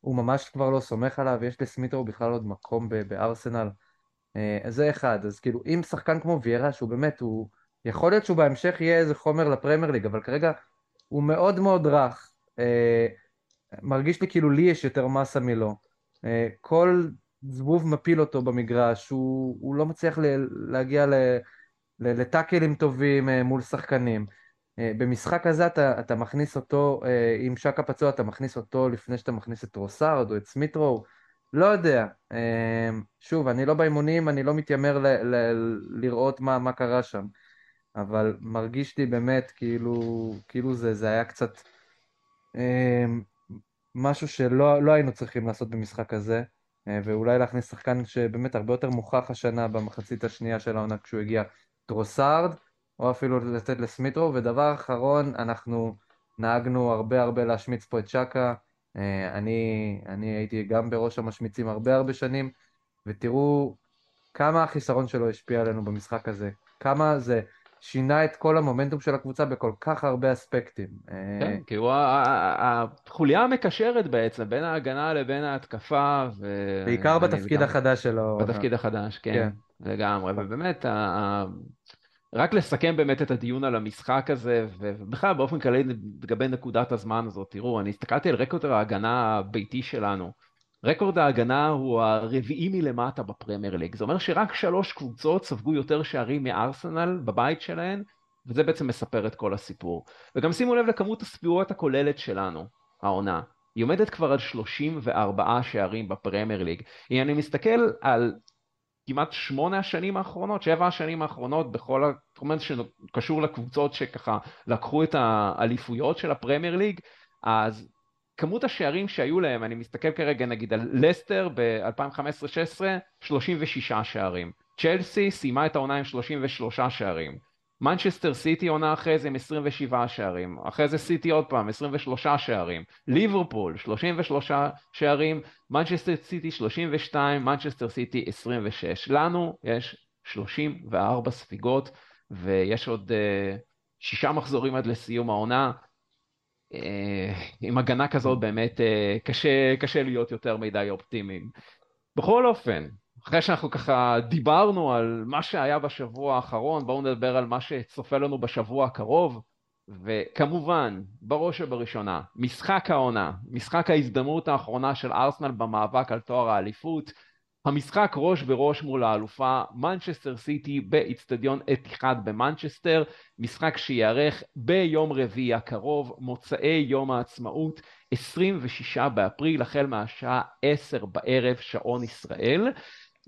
הוא ממש כבר לא סומך עליו, יש לסמיטרו בכלל עוד מקום בארסנל. אה, זה אחד, אז כאילו, אם שחקן כמו ויירה, שהוא באמת, הוא... יכול להיות שהוא בהמשך יהיה איזה חומר לפרמייר ליג, אבל כרגע הוא מאוד מאוד רך. אה, מרגיש לי כאילו לי יש יותר מסה מלו. כל זבוב מפיל אותו במגרש, הוא, הוא לא מצליח להגיע ל... לטאקלים טובים אה, מול שחקנים. אה, במשחק הזה אתה, אתה מכניס אותו, אה, עם שקה פצוע אתה מכניס אותו לפני שאתה מכניס את רוסארד או את סמיטרו, לא יודע. שוב, אני לא באימונים, אני לא מתיימר ל, ל, לראות מה, מה קרה שם, אבל מרגיש לי באמת כאילו, כאילו זה, זה היה קצת משהו שלא לא היינו צריכים לעשות במשחק הזה. ואולי להכניס שחקן שבאמת הרבה יותר מוכח השנה במחצית השנייה של העונה כשהוא הגיע טרוסארד, או אפילו לתת לסמיטרו, ודבר אחרון, אנחנו נהגנו הרבה הרבה להשמיץ פה את שקה, אה, אני, אני הייתי גם בראש המשמיצים הרבה הרבה שנים, ותראו כמה החיסרון שלו השפיע עלינו במשחק הזה, כמה זה שינה את כל המומנטום של הקבוצה בכל כך הרבה אספקטים. אה, כן, כי הוא החוליה המקשרת בעצם בין ההגנה לבין ההתקפה. ו... בעיקר בתפקיד החדש שלו. בתפקיד החדש, כן, כן. לגמרי, ובאמת, רק לסכם באמת את הדיון על המשחק הזה, ובכלל באופן כללי לגבי נקודת הזמן הזאת, תראו, אני הסתכלתי על רקורד ההגנה הביתי שלנו. רקורד ההגנה הוא הרביעי מלמטה בפרמייר ליג. זה אומר שרק שלוש קבוצות ספגו יותר שערים מארסנל בבית שלהן, וזה בעצם מספר את כל הסיפור. וגם שימו לב לכמות הספירות הכוללת שלנו, העונה. היא עומדת כבר על 34 שערים בפרמייר ליג. אם אני מסתכל על כמעט שמונה השנים האחרונות, שבע השנים האחרונות בכל התחומים שקשור לקבוצות שככה לקחו את האליפויות של הפרמייר ליג, אז כמות השערים שהיו להם, אני מסתכל כרגע נגיד על לסטר ב-2015-16, 36 שערים. צ'לסי סיימה את העונה עם 33 שערים. מנצ'סטר סיטי עונה אחרי זה עם 27 שערים, אחרי זה סיטי עוד פעם 23 שערים, ליברפול 33 שערים, מנצ'סטר סיטי 32, מנצ'סטר סיטי 26. לנו יש 34 ספיגות ויש עוד uh, שישה מחזורים עד לסיום העונה. Uh, עם הגנה כזאת באמת uh, קשה, קשה להיות יותר מדי אופטימיים. בכל אופן, אחרי שאנחנו ככה דיברנו על מה שהיה בשבוע האחרון, בואו נדבר על מה שצופה לנו בשבוע הקרוב. וכמובן, בראש ובראשונה, משחק העונה, משחק ההזדמנות האחרונה של ארסנל במאבק על תואר האליפות, המשחק ראש בראש מול האלופה מנצ'סטר סיטי באיצטדיון אתיחד במנצ'סטר, משחק שייערך ביום רביעי הקרוב, מוצאי יום העצמאות, 26 באפריל, החל מהשעה 10 בערב, שעון ישראל.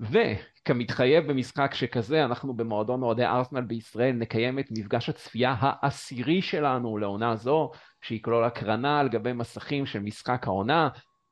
וכמתחייב במשחק שכזה, אנחנו במועדון אוהדי ארסנל בישראל נקיים את מפגש הצפייה העשירי שלנו לעונה זו, שיכלול הקרנה על גבי מסכים של משחק העונה.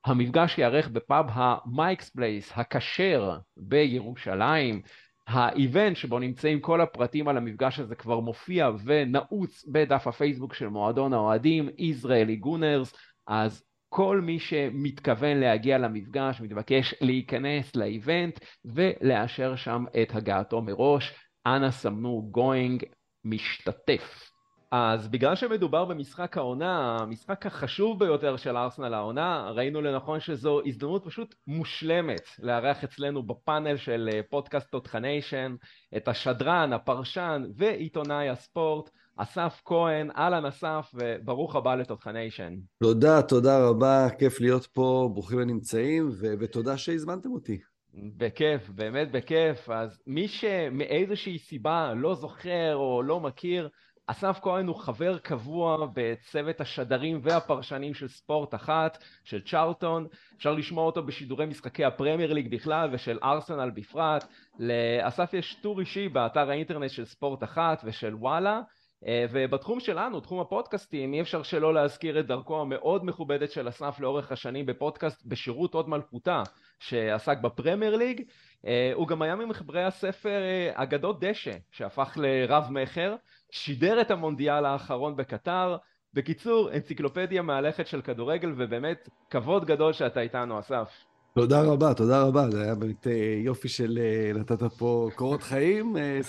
המפגש ייערך בפאב המייקס פלייס הכשר בירושלים. ה event שבו נמצאים כל הפרטים על המפגש הזה כבר מופיע ונעוץ בדף הפייסבוק של מועדון האוהדים, ישראלי גונרס, אז כל מי שמתכוון להגיע למפגש מתבקש להיכנס ל event ולאשר שם את הגעתו מראש. אנא סמנו going משתתף. אז בגלל שמדובר במשחק העונה, המשחק החשוב ביותר של ארסנל העונה, ראינו לנכון שזו הזדמנות פשוט מושלמת לארח אצלנו בפאנל של אה, פודקאסט תותחניישן את השדרן, הפרשן ועיתונאי הספורט, אסף כהן, אהלן אסף, וברוך הבא לתותחניישן. תודה, תודה רבה, כיף להיות פה, ברוכים הנמצאים, ו- ותודה שהזמנתם אותי. בכיף, באמת בכיף. אז מי שמאיזושהי סיבה לא זוכר או לא מכיר, אסף כהן הוא חבר קבוע בצוות השדרים והפרשנים של ספורט אחת, של צ'ארלטון. אפשר לשמוע אותו בשידורי משחקי הפרמייר ליג בכלל ושל ארסנל בפרט. לאסף יש טור אישי באתר האינטרנט של ספורט אחת ושל וואלה. אה, ובתחום שלנו, תחום הפודקאסטים, אי אפשר שלא להזכיר את דרכו המאוד מכובדת של אסף לאורך השנים בפודקאסט בשירות עוד מלכותה שעסק בפרמייר ליג. אה, הוא גם היה ממחברי הספר אה, אגדות דשא שהפך לרב מכר, שידר את המונדיאל האחרון בקטר. בקיצור, אנציקלופדיה מהלכת של כדורגל ובאמת כבוד גדול שאתה איתנו אסף. תודה רבה, תודה רבה, זה היה באמת אה, יופי של אה, נתת פה קורות חיים, אה,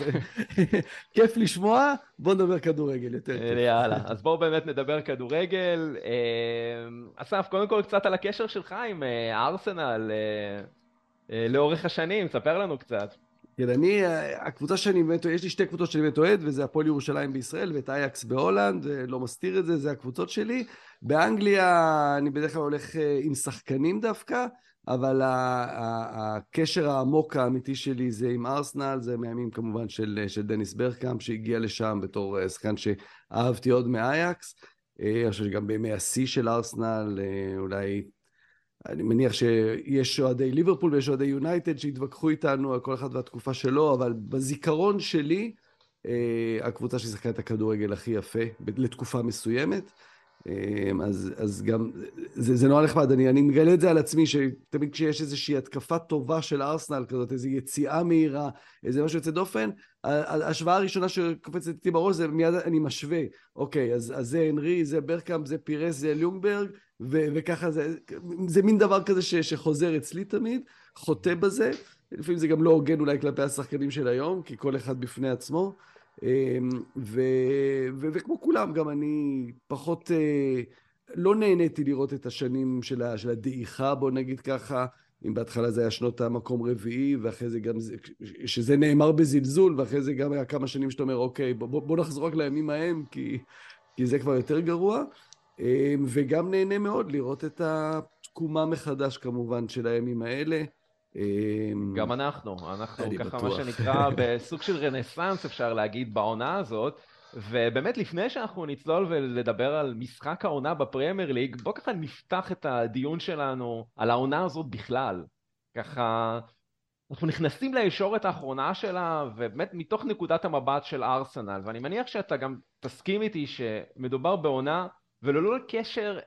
כיף לשמוע, בוא נדבר כדורגל יותר כיף. יאללה, אז בואו באמת נדבר כדורגל. אסף, קודם כל קצת על הקשר שלך עם ארסנל לאורך השנים, ספר לנו קצת. כן, אני, הקבוצה שאני באמת, יש לי שתי קבוצות שאני באמת אוהד, וזה הפועל ירושלים בישראל ואת אייקס בהולנד, לא מסתיר את זה, זה הקבוצות שלי. באנגליה אני בדרך כלל הולך עם שחקנים דווקא. אבל הקשר העמוק האמיתי שלי זה עם ארסנל, זה מהימים כמובן של, של דניס ברקאמפ שהגיע לשם בתור אה, שחקן שאהבתי עוד מאייקס. אה, אני חושב שגם בימי השיא של ארסנל, אה, אולי, אני מניח שיש אוהדי ליברפול ויש אוהדי יונייטד שהתווכחו איתנו על כל אחד והתקופה שלו, אבל בזיכרון שלי, הקבוצה ששיחקה את הכדורגל הכי יפה לתקופה מסוימת. אמ, אז, אז גם, זה, זה נורא נחמד, אני, אני מגלה את זה על עצמי, שתמיד כשיש איזושהי התקפה טובה של ארסנל כזאת, איזו יציאה מהירה, איזה משהו יוצא דופן, ההשוואה הראשונה שקופצת איתי בראש זה מיד אני משווה, אוקיי, אז, אז זה הנרי, זה ברקאמפ, זה פירס, זה ליונגברג, ו, וככה זה, זה מין דבר כזה ש, שחוזר אצלי תמיד, חוטא בזה, לפעמים זה גם לא הוגן אולי כלפי השחקנים של היום, כי כל אחד בפני עצמו. אמ, ו, ו, וכמו כולם, גם אני פחות, אה, לא נהניתי לראות את השנים של, ה, של הדעיכה, בוא נגיד ככה. אם בהתחלה זה היה שנות המקום רביעי, ואחרי זה גם, שזה נאמר בזלזול, ואחרי זה גם היה כמה שנים שאתה אומר, אוקיי, בוא, בוא נחזור רק לימים ההם, כי, כי זה כבר יותר גרוע. אמ, וגם נהנה מאוד לראות את התקומה מחדש, כמובן, של הימים האלה. אמ, גם אנחנו, אנחנו ככה בטוח. מה שנקרא בסוג של רנסאנס אפשר להגיד בעונה הזאת ובאמת לפני שאנחנו נצלול ולדבר על משחק העונה בפרמייר ליג בוא ככה נפתח את הדיון שלנו על העונה הזאת בכלל ככה אנחנו נכנסים לישורת האחרונה שלה ובאמת מתוך נקודת המבט של ארסנל ואני מניח שאתה גם תסכים איתי שמדובר בעונה וללא קשר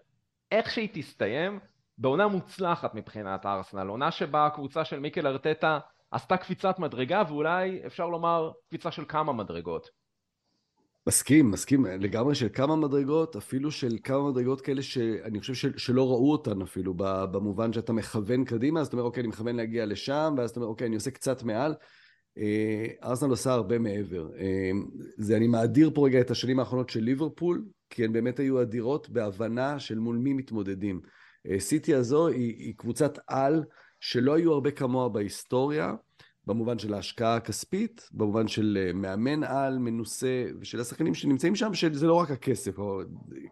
איך שהיא תסתיים בעונה מוצלחת מבחינת ארסנל, עונה שבה הקבוצה של מיקל ארטטה עשתה קפיצת מדרגה ואולי אפשר לומר קפיצה של כמה מדרגות. מסכים, מסכים לגמרי של כמה מדרגות, אפילו של כמה מדרגות כאלה שאני חושב של, שלא ראו אותן אפילו, במובן שאתה מכוון קדימה, אז אתה אומר, אוקיי, אני מכוון להגיע לשם, ואז אתה אומר, אוקיי, אני עושה קצת מעל. אה, ארסנל עושה הרבה מעבר. אה, זה, אני מאדיר פה רגע את השנים האחרונות של ליברפול, כי הן באמת היו אדירות בהבנה של מול מי מתמודדים. אה, סיטי הזו היא, היא קבוצת על שלא היו הרבה כמוה בהיסטוריה, במובן של ההשקעה הכספית, במובן של אה, מאמן על, מנוסה, ושל השחקנים שנמצאים שם, שזה לא רק הכסף, או,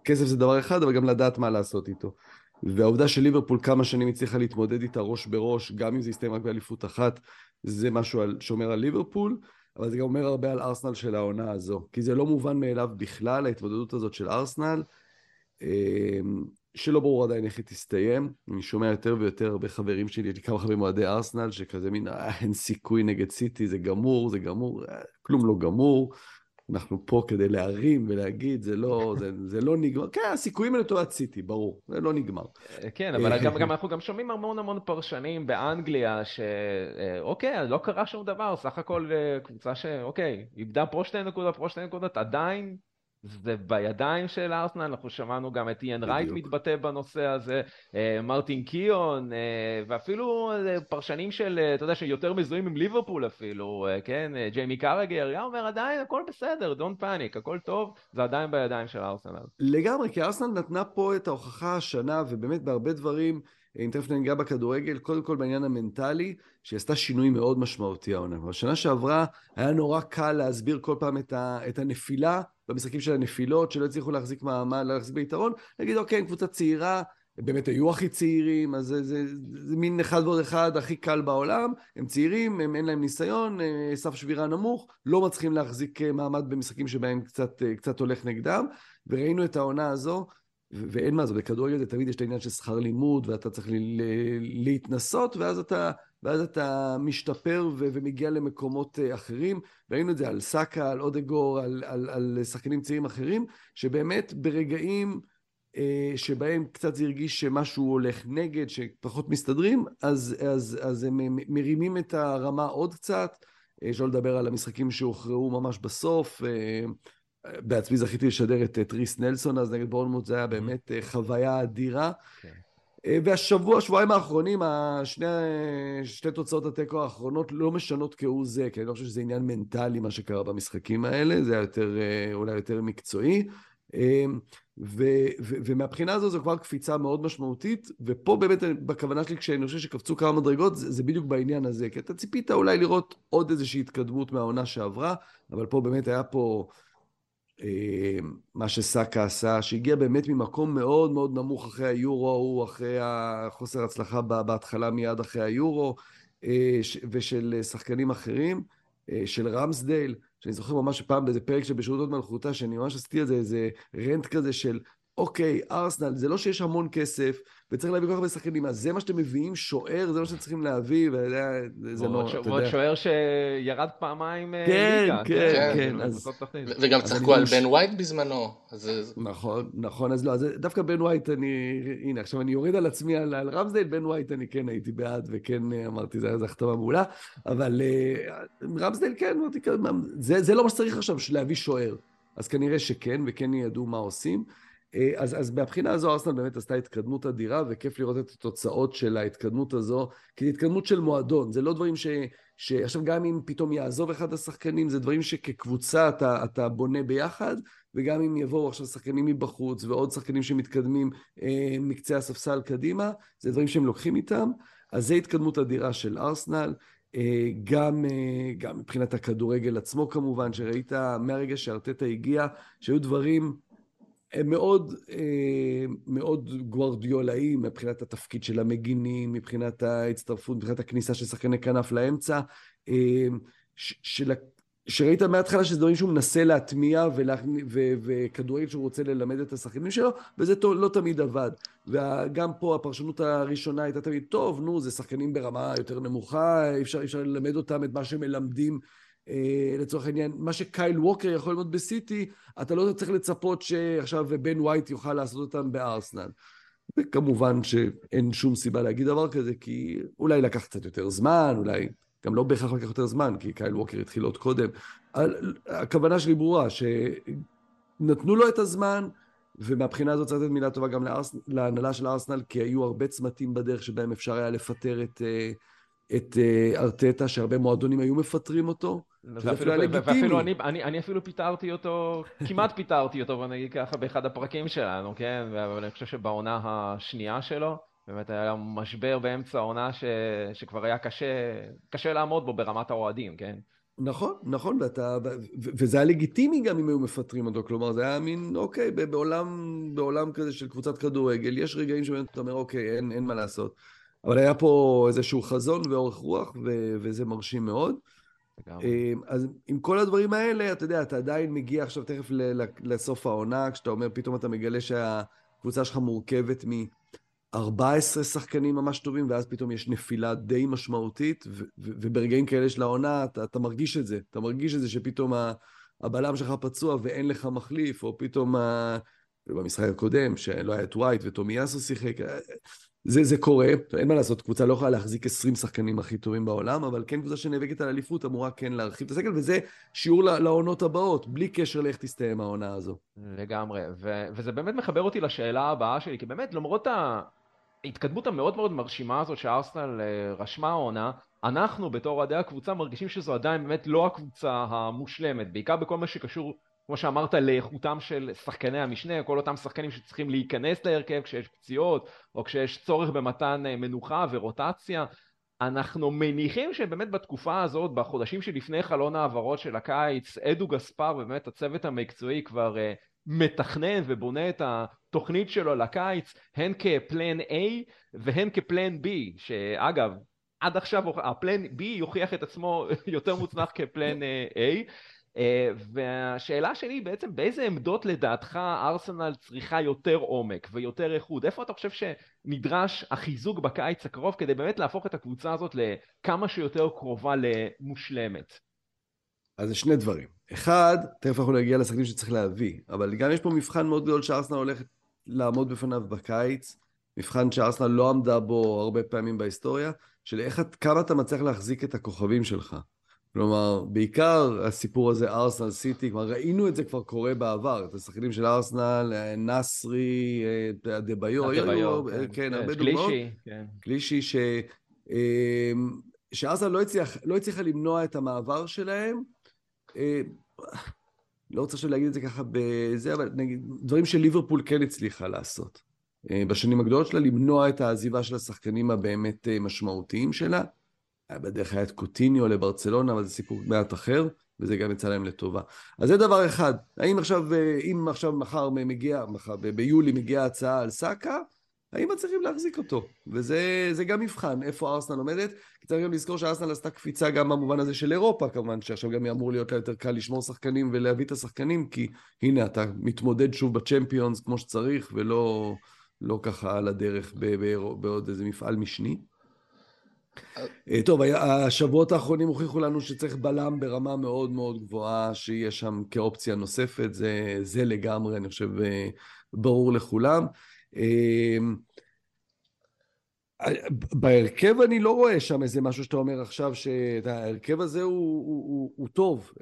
כסף זה דבר אחד, אבל גם לדעת מה לעשות איתו. והעובדה שליברפול כמה שנים הצליחה להתמודד איתה ראש בראש, גם אם זה יסתיים רק באליפות אחת, זה משהו על, שאומר על ליברפול, אבל זה גם אומר הרבה על ארסנל של העונה הזו, כי זה לא מובן מאליו בכלל, ההתמודדות הזאת של ארסנל. אה, שלא ברור עדיין איך היא תסתיים. אני שומע יותר ויותר הרבה חברים שלי, יש לי כמה חברים אוהדי ארסנל, שכזה מין, אה, אין סיכוי נגד סיטי, זה גמור, זה גמור, אה, כלום לא גמור. אנחנו פה כדי להרים ולהגיד, זה לא, זה, זה לא נגמר. כן, הסיכויים הם לטובת סיטי, ברור, זה לא נגמר. אה, כן, אבל גם, גם אנחנו גם שומעים המון המון פרשנים באנגליה, שאוקיי, לא קרה שום דבר, סך הכל קבוצה שאוקיי, איבדה פה שתי נקודות, פה שתי נקודות, עדיין זה בידיים של ארסנל, אנחנו שמענו גם את איין רייט מתבטא בנושא הזה, אה, מרטין קיון, אה, ואפילו אה, פרשנים של, אתה יודע, שיותר מזוהים עם ליברפול אפילו, כן, ג'יימי קארגר, היה אומר עדיין הכל בסדר, דונט פאניק, הכל טוב, זה עדיין בידיים של ארסנל. לגמרי, כי ארסנל נתנה פה את ההוכחה השנה, ובאמת בהרבה דברים, אם תכף ניגע בכדורגל, קודם כל בעניין המנטלי, שהיא עשתה שינוי מאוד משמעותי העונה. בשנה שעברה היה נורא קל להסביר כל פעם את הנפילה במשחקים של הנפילות, שלא הצליחו להחזיק מעמד, להחזיק ביתרון, להגיד, אוקיי, קבוצה צעירה, באמת היו הכי צעירים, אז זה, זה, זה, זה מין אחד ועוד אחד הכי קל בעולם, הם צעירים, הם אין להם ניסיון, אה, סף שבירה נמוך, לא מצליחים להחזיק אה, מעמד במשחקים שבהם קצת, אה, קצת הולך נגדם, וראינו את העונה הזו, ואין מה זה, בכדורגל זה תמיד יש את העניין של שכר לימוד, ואתה צריך להתנסות, ואז אתה ואז אתה משתפר ו- ומגיע למקומות uh, אחרים. ראינו את זה על סאקה, על אודגור, על, על, על שחקנים צעירים אחרים, שבאמת ברגעים uh, שבהם קצת זה הרגיש שמשהו הולך נגד, שפחות מסתדרים, אז, אז, אז הם מרימים את הרמה עוד קצת. אה, שלא לדבר על המשחקים שהוכרעו ממש בסוף. בעצמי זכיתי לשדר את את ריס נלסון אז נגד בורנמוט, זה היה באמת חוויה אדירה. Okay. כן. והשבוע, שבועיים האחרונים, השני, שתי תוצאות התיקו האחרונות לא משנות כהוא זה, כי אני לא חושב שזה עניין מנטלי מה שקרה במשחקים האלה, זה היה יותר, אולי יותר מקצועי. ו, ו, ומהבחינה הזו זו כבר קפיצה מאוד משמעותית, ופה באמת בכוונה שלי כשאני חושב שקפצו כמה מדרגות, זה, זה בדיוק בעניין הזה, כי אתה ציפית אולי לראות עוד איזושהי התקדמות מהעונה שעברה, אבל פה באמת היה פה אה, מה שסאקה עשה, שהגיע באמת ממקום מאוד מאוד נמוך אחרי היורו ההוא, אחרי החוסר הצלחה בהתחלה מיד אחרי היורו, אה, ושל שחקנים אחרים, אה, של רמסדייל. שאני זוכר ממש פעם באיזה פרק של בשירות עוד מלכותה, שאני ממש עשיתי איזה רנט כזה של, אוקיי, ארסנל, זה לא שיש המון כסף, וצריך להביא כל כך הרבה שחקנים, אז זה מה שאתם מביאים, שוער, זה מה שאתם צריכים להביא, וזה לא, אתה יודע. ועוד שוער שירד פעמיים אה, כן, ליגה. כן, כן, כן. וגם צחקו על בן ווייט בזמנו. נכון, נכון, אז לא, אז דווקא בן ווייט אני, הנה, עכשיו אני יורד על עצמי על רמסדייל, בן ווייט אני כן הייתי בעד, וכן אה, אמרתי, זו החתמה מעולה, אבל אה, רמסדייל כן, זה לא מה שצריך עכשיו, להביא שוער. אז כנראה שכן, וכן ידעו מה עושים. אה, אז, אז מהבחינה הזו ארסנל באמת עשתה התקדמות אדירה, וכיף לראות את התוצאות של ההתקדמות הזו, כי זו התקדמות של מועדון, זה לא דברים ש... שעכשיו גם אם פתאום יעזוב אחד השחקנים, זה דברים שכקבוצה אתה, אתה בונה ביחד, וגם אם יבואו עכשיו שחקנים מבחוץ ועוד שחקנים שמתקדמים אה, מקצה הספסל קדימה, זה דברים שהם לוקחים איתם, אז זו התקדמות אדירה של ארסנל. אה, גם, אה, גם מבחינת הכדורגל עצמו כמובן, שראית מהרגע שארטטה הגיע, שהיו דברים הם מאוד, אה, מאוד גוורדיולאים מבחינת התפקיד של המגינים, מבחינת ההצטרפות, מבחינת הכניסה של שחקני כנף לאמצע, אה, של, שראית מההתחלה שזה דברים שהוא מנסה להטמיע וכדורגל שהוא רוצה ללמד את השחקנים שלו, וזה לא תמיד עבד. וגם פה הפרשנות הראשונה הייתה תמיד, טוב, נו, זה שחקנים ברמה יותר נמוכה, אפשר, אפשר ללמד אותם את מה שמלמדים לצורך העניין, מה שקייל ווקר יכול ללמוד בסיטי, אתה לא צריך לצפות שעכשיו בן ווייט יוכל לעשות אותם בארסנל. וכמובן שאין שום סיבה להגיד דבר כזה, כי אולי לקח קצת יותר זמן, אולי גם לא בהכרח לקח יותר זמן, כי קייל ווקר התחיל עוד קודם. הכוונה שלי ברורה, שנתנו לו את הזמן, ומהבחינה הזאת צריך לתת מילה טובה גם לארס... להנהלה של ארסנל, כי היו הרבה צמתים בדרך שבהם אפשר היה לפטר את, אה, את אה, ארטטה, שהרבה מועדונים היו מפטרים אותו. ואפילו, ואפילו אני, אני, אני אפילו פיטרתי אותו, כמעט פיטרתי אותו, בוא נגיד ככה, באחד הפרקים שלנו, כן? אבל אני חושב שבעונה השנייה שלו, באמת היה משבר באמצע העונה ש, שכבר היה קשה, קשה לעמוד בו ברמת האוהדים, כן? נכון, נכון, ואתה, וזה היה לגיטימי גם אם היו מפטרים אותו, כלומר זה היה מין, אוקיי, בעולם, בעולם כזה של קבוצת כדורגל, יש רגעים שבאמת אתה אומר, אוקיי, אין, אין מה לעשות. אבל היה פה איזשהו חזון ואורך רוח, ו, וזה מרשים מאוד. אמ, אז עם כל הדברים האלה, אתה יודע, אתה עדיין מגיע עכשיו תכף לסוף העונה, כשאתה אומר, פתאום אתה מגלה שהקבוצה שלך מורכבת מ-14 שחקנים ממש טובים, ואז פתאום יש נפילה די משמעותית, וברגעים כאלה של העונה, אתה, אתה מרגיש את זה. אתה מרגיש את זה שפתאום הבלם שלך פצוע ואין לך מחליף, או פתאום במשחק הקודם, שלא היה את ווייט וטומי יאסו שיחק, זה, זה קורה, אין מה לעשות, קבוצה לא יכולה להחזיק 20 שחקנים הכי טובים בעולם, אבל כן קבוצה שנאבקת על אליפות אמורה כן להרחיב את הסגל, וזה שיעור לעונות הבאות, בלי קשר לאיך תסתיים העונה הזו. לגמרי, ו- וזה באמת מחבר אותי לשאלה הבאה שלי, כי באמת למרות ההתקדמות המאוד מאוד מרשימה הזאת שארסנל אה, רשמה העונה, אנחנו בתור אוהדי הקבוצה מרגישים שזו עדיין באמת לא הקבוצה המושלמת, בעיקר בכל מה שקשור כמו שאמרת, לאיכותם של שחקני המשנה, כל אותם שחקנים שצריכים להיכנס להרכב כשיש פציעות, או כשיש צורך במתן אה, מנוחה ורוטציה. אנחנו מניחים שבאמת בתקופה הזאת, בחודשים שלפני חלון העברות של הקיץ, אדו גספר ובאמת הצוות המקצועי כבר uh, מתכנן ובונה את התוכנית שלו לקיץ, הן כפלן A והן כפלן B, שאגב, עד עכשיו הפלן B יוכיח את עצמו יותר מוצנח כפלן אה, A. אה, והשאלה שלי היא בעצם באיזה עמדות לדעתך ארסנל צריכה יותר עומק ויותר איכות? איפה אתה חושב שנדרש החיזוק בקיץ הקרוב כדי באמת להפוך את הקבוצה הזאת לכמה שיותר קרובה למושלמת? אז זה שני דברים. אחד, תכף אנחנו נגיע לשחקנים שצריך להביא, אבל גם יש פה מבחן מאוד גדול שארסנל הולכת לעמוד בפניו בקיץ, מבחן שארסנל לא עמדה בו הרבה פעמים בהיסטוריה, של איך, כמה אתה מצליח להחזיק את הכוכבים שלך. כלומר, בעיקר הסיפור הזה, ארסנל סיטי, כבר ראינו את זה כבר קורה בעבר, את השחקנים של ארסנל, נסרי, דה ביו, כן, כן, כן, הרבה דוגמאות. קלישי, כן. קלישי, ש... שארסנל לא, הצליח, לא הצליחה למנוע את המעבר שלהם. לא רוצה עכשיו להגיד את זה ככה בזה, אבל נגיד, דברים שליברפול כן הצליחה לעשות. בשנים הגדולות שלה, למנוע את העזיבה של השחקנים הבאמת משמעותיים שלה. בדרך היה את קוטיניו לברצלונה, אבל זה סיפור מעט אחר, וזה גם יצא להם לטובה. אז זה דבר אחד. האם עכשיו, אם עכשיו מחר מגיע, מחר, ביולי מגיעה הצעה על סאקה, האם מצליחים להחזיק אותו? וזה גם מבחן, איפה ארסנל עומדת. כי צריך גם לזכור שארסנל עשתה קפיצה גם במובן הזה של אירופה, כמובן, שעכשיו גם אמור להיות לה יותר קל לשמור שחקנים ולהביא את השחקנים, כי הנה, אתה מתמודד שוב בצ'מפיונס כמו שצריך, ולא לא ככה על הדרך בעוד איזה מפעל משני. אה, טוב, השבועות האחרונים הוכיחו לנו שצריך בלם ברמה מאוד מאוד גבוהה, שיהיה שם כאופציה נוספת, זה, זה לגמרי, אני חושב, אה, ברור לכולם. אה, בהרכב אני לא רואה שם איזה משהו שאתה אומר עכשיו, שההרכב הזה הוא, הוא, הוא, הוא טוב.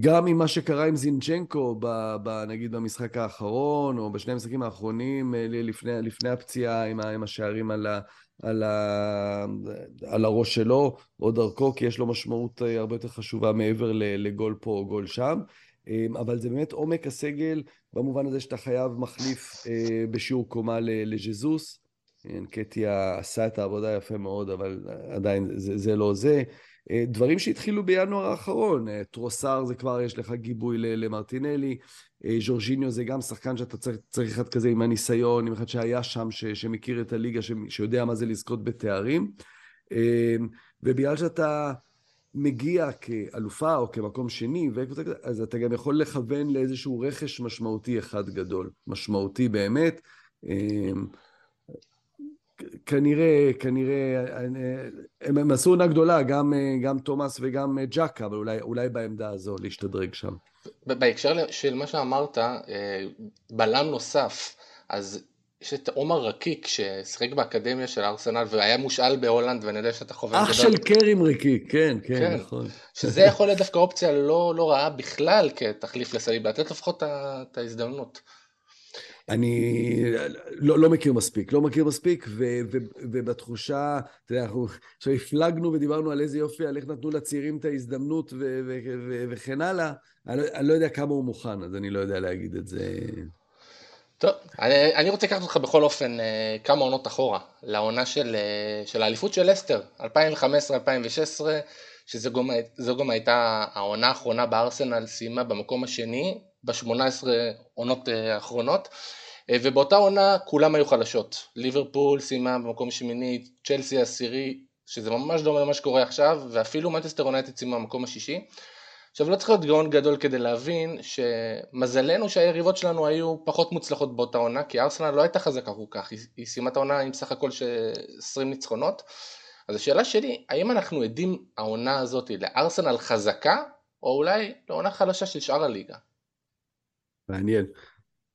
גם עם מה שקרה עם זינצ'נקו, ב, ב, נגיד במשחק האחרון, או בשני המשחקים האחרונים, לפני, לפני הפציעה עם, עם השערים על, ה, על, ה, על הראש שלו או דרכו, כי יש לו משמעות אה, הרבה יותר חשובה מעבר לגול פה או גול שם. אה, אבל זה באמת עומק הסגל במובן הזה שאתה חייב מחליף אה, בשיעור קומה לז'זוס. אנקטיה עשה את העבודה יפה מאוד, אבל עדיין זה, זה לא זה. דברים שהתחילו בינואר האחרון, טרוסר זה כבר יש לך גיבוי למרטינלי, אה, ז'ורג'יניו זה גם שחקן שאתה צריך, אחד כזה עם הניסיון, עם אחד שהיה שם, ש, שמכיר את הליגה, ש, שיודע מה זה לזכות בתארים. אה, ובגלל שאתה מגיע כאלופה או כמקום שני, אז אתה גם יכול לכוון לאיזשהו רכש משמעותי אחד גדול. משמעותי באמת. אה, כנראה, כנראה, הם, עשו עונה גדולה, גם, גם תומאס וגם ג'קה, אבל אולי, אולי בעמדה הזו להשתדרג שם. בהקשר של מה שאמרת, אה, בלם נוסף, אז יש את עומר רקיק ששיחק באקדמיה של ארסנל והיה מושאל בהולנד ואני יודע שאתה חובב גדול. אח של קרים רקיק, כן, כן, כן, נכון. שזה יכול להיות דווקא אופציה לא, לא רעה בכלל כתחליף לסליבה, לתת לפחות את ההזדמנות. אני לא, לא מכיר מספיק, לא מכיר מספיק, ו, ו, ובתחושה, אתה יודע, אנחנו עכשיו הפלגנו ודיברנו על איזה יופי, על איך נתנו לצעירים את ההזדמנות ו, ו, ו, וכן הלאה, אני, אני לא יודע כמה הוא מוכן, אז אני לא יודע להגיד את זה. טוב, אני, אני רוצה לקחת אותך בכל אופן אה, כמה עונות אחורה, לעונה של, אה, של האליפות של לסטר, 2015-2016, שזו גם, גם הייתה העונה האחרונה בארסנל, סיימה במקום השני, ב-18 עונות אה, האחרונות. אה, ובאותה עונה כולם היו חלשות. ליברפול סיימה במקום שמיני, צ'לסי עשירי, שזה ממש דומה למה שקורה עכשיו, ואפילו מנצ'סטר יונייטד סיימה במקום השישי. עכשיו לא צריך להיות גאון גדול כדי להבין שמזלנו שהיריבות שלנו היו פחות מוצלחות באותה עונה, כי ארסנל לא הייתה חזקה כל כך, היא, היא סיימה את העונה עם סך הכל של 20 ניצחונות. אז השאלה שלי, האם אנחנו עדים העונה הזאת לארסנל חזקה, או אולי לעונה חלשה של שאר הליגה? מעניין.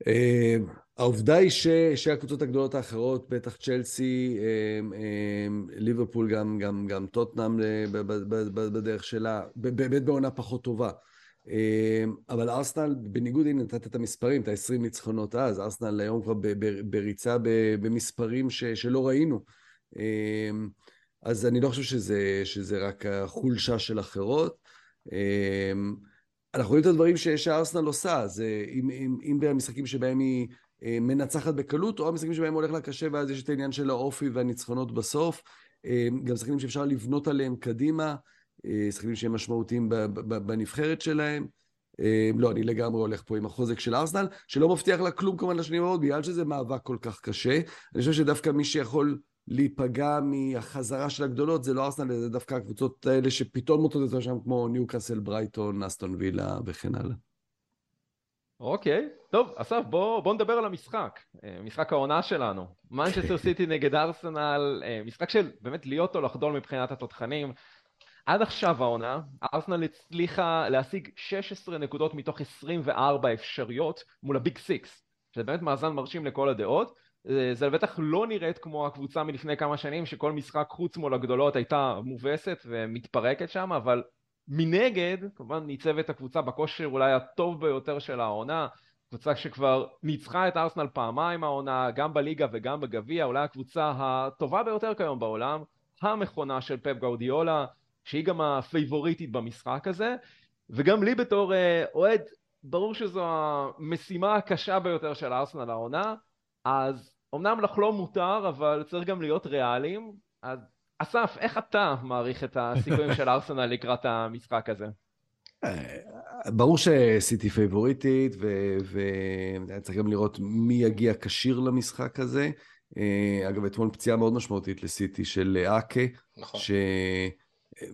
אה, העובדה היא ש, שהקבוצות הגדולות האחרות, בטח צ'לסי, אה, אה, ליברפול, גם, גם, גם טוטנאם בדרך שלה, באמת בעונה פחות טובה. אבל ארסנל, בניגוד, הנה נתת את המספרים, את ה-20 ניצחונות אז, ארסנל היום כבר בריצה במספרים ש, שלא ראינו. אז אני לא חושב שזה, שזה רק החולשה של אחרות. אנחנו רואים את הדברים שארסנל עושה, זה אם, אם, אם במשחקים שבהם היא אה, מנצחת בקלות, או המשחקים שבהם הולך לה קשה, ואז יש את העניין של האופי והניצחונות בסוף. אה, גם משחקים שאפשר לבנות עליהם קדימה, אה, משחקים שהם משמעותיים בנבחרת שלהם. לא, אני לגמרי הולך פה עם החוזק של ארסנל, שלא מבטיח לה כלום כמובן לשנים הבאות, בגלל שזה מאבק כל כך קשה. אני חושב שדווקא מי שיכול להיפגע מהחזרה של הגדולות, זה לא ארסנל, זה דווקא הקבוצות האלה שפתאום מוטות יותר שם, כמו ניוקאסל, ברייטון, אסטון וילה וכן הלאה. אוקיי, טוב, אסף, בוא, בוא נדבר על המשחק, אה, משחק העונה שלנו. מנצ'סטר סיטי נגד ארסנל, אה, משחק של באמת להיות או לחדול מבחינת התותחנים. עד עכשיו העונה, ארסנל הצליחה להשיג 16 נקודות מתוך 24 אפשריות מול הביג סיקס, שזה באמת מאזן מרשים לכל הדעות. זה לבטח לא נראית כמו הקבוצה מלפני כמה שנים שכל משחק חוץ מול הגדולות הייתה מובסת ומתפרקת שם אבל מנגד כמובן ניצבת הקבוצה בכושר אולי הטוב ביותר של העונה קבוצה שכבר ניצחה את ארסנל פעמיים העונה גם בליגה וגם בגביע אולי הקבוצה הטובה ביותר כיום בעולם המכונה של פפ גאודיולה שהיא גם הפייבוריטית במשחק הזה וגם לי בתור אה, אוהד ברור שזו המשימה הקשה ביותר של ארסנל העונה אז אמנם לחלום מותר, אבל צריך גם להיות ריאליים. אז אסף, איך אתה מעריך את הסיכויים של ארסנל לקראת המשחק הזה? אה, ברור שסיטי פייבוריטית, וצריך גם לראות מי יגיע כשיר למשחק הזה. אה, אגב, אתמול פציעה מאוד משמעותית לסיטי של אקה, נכון.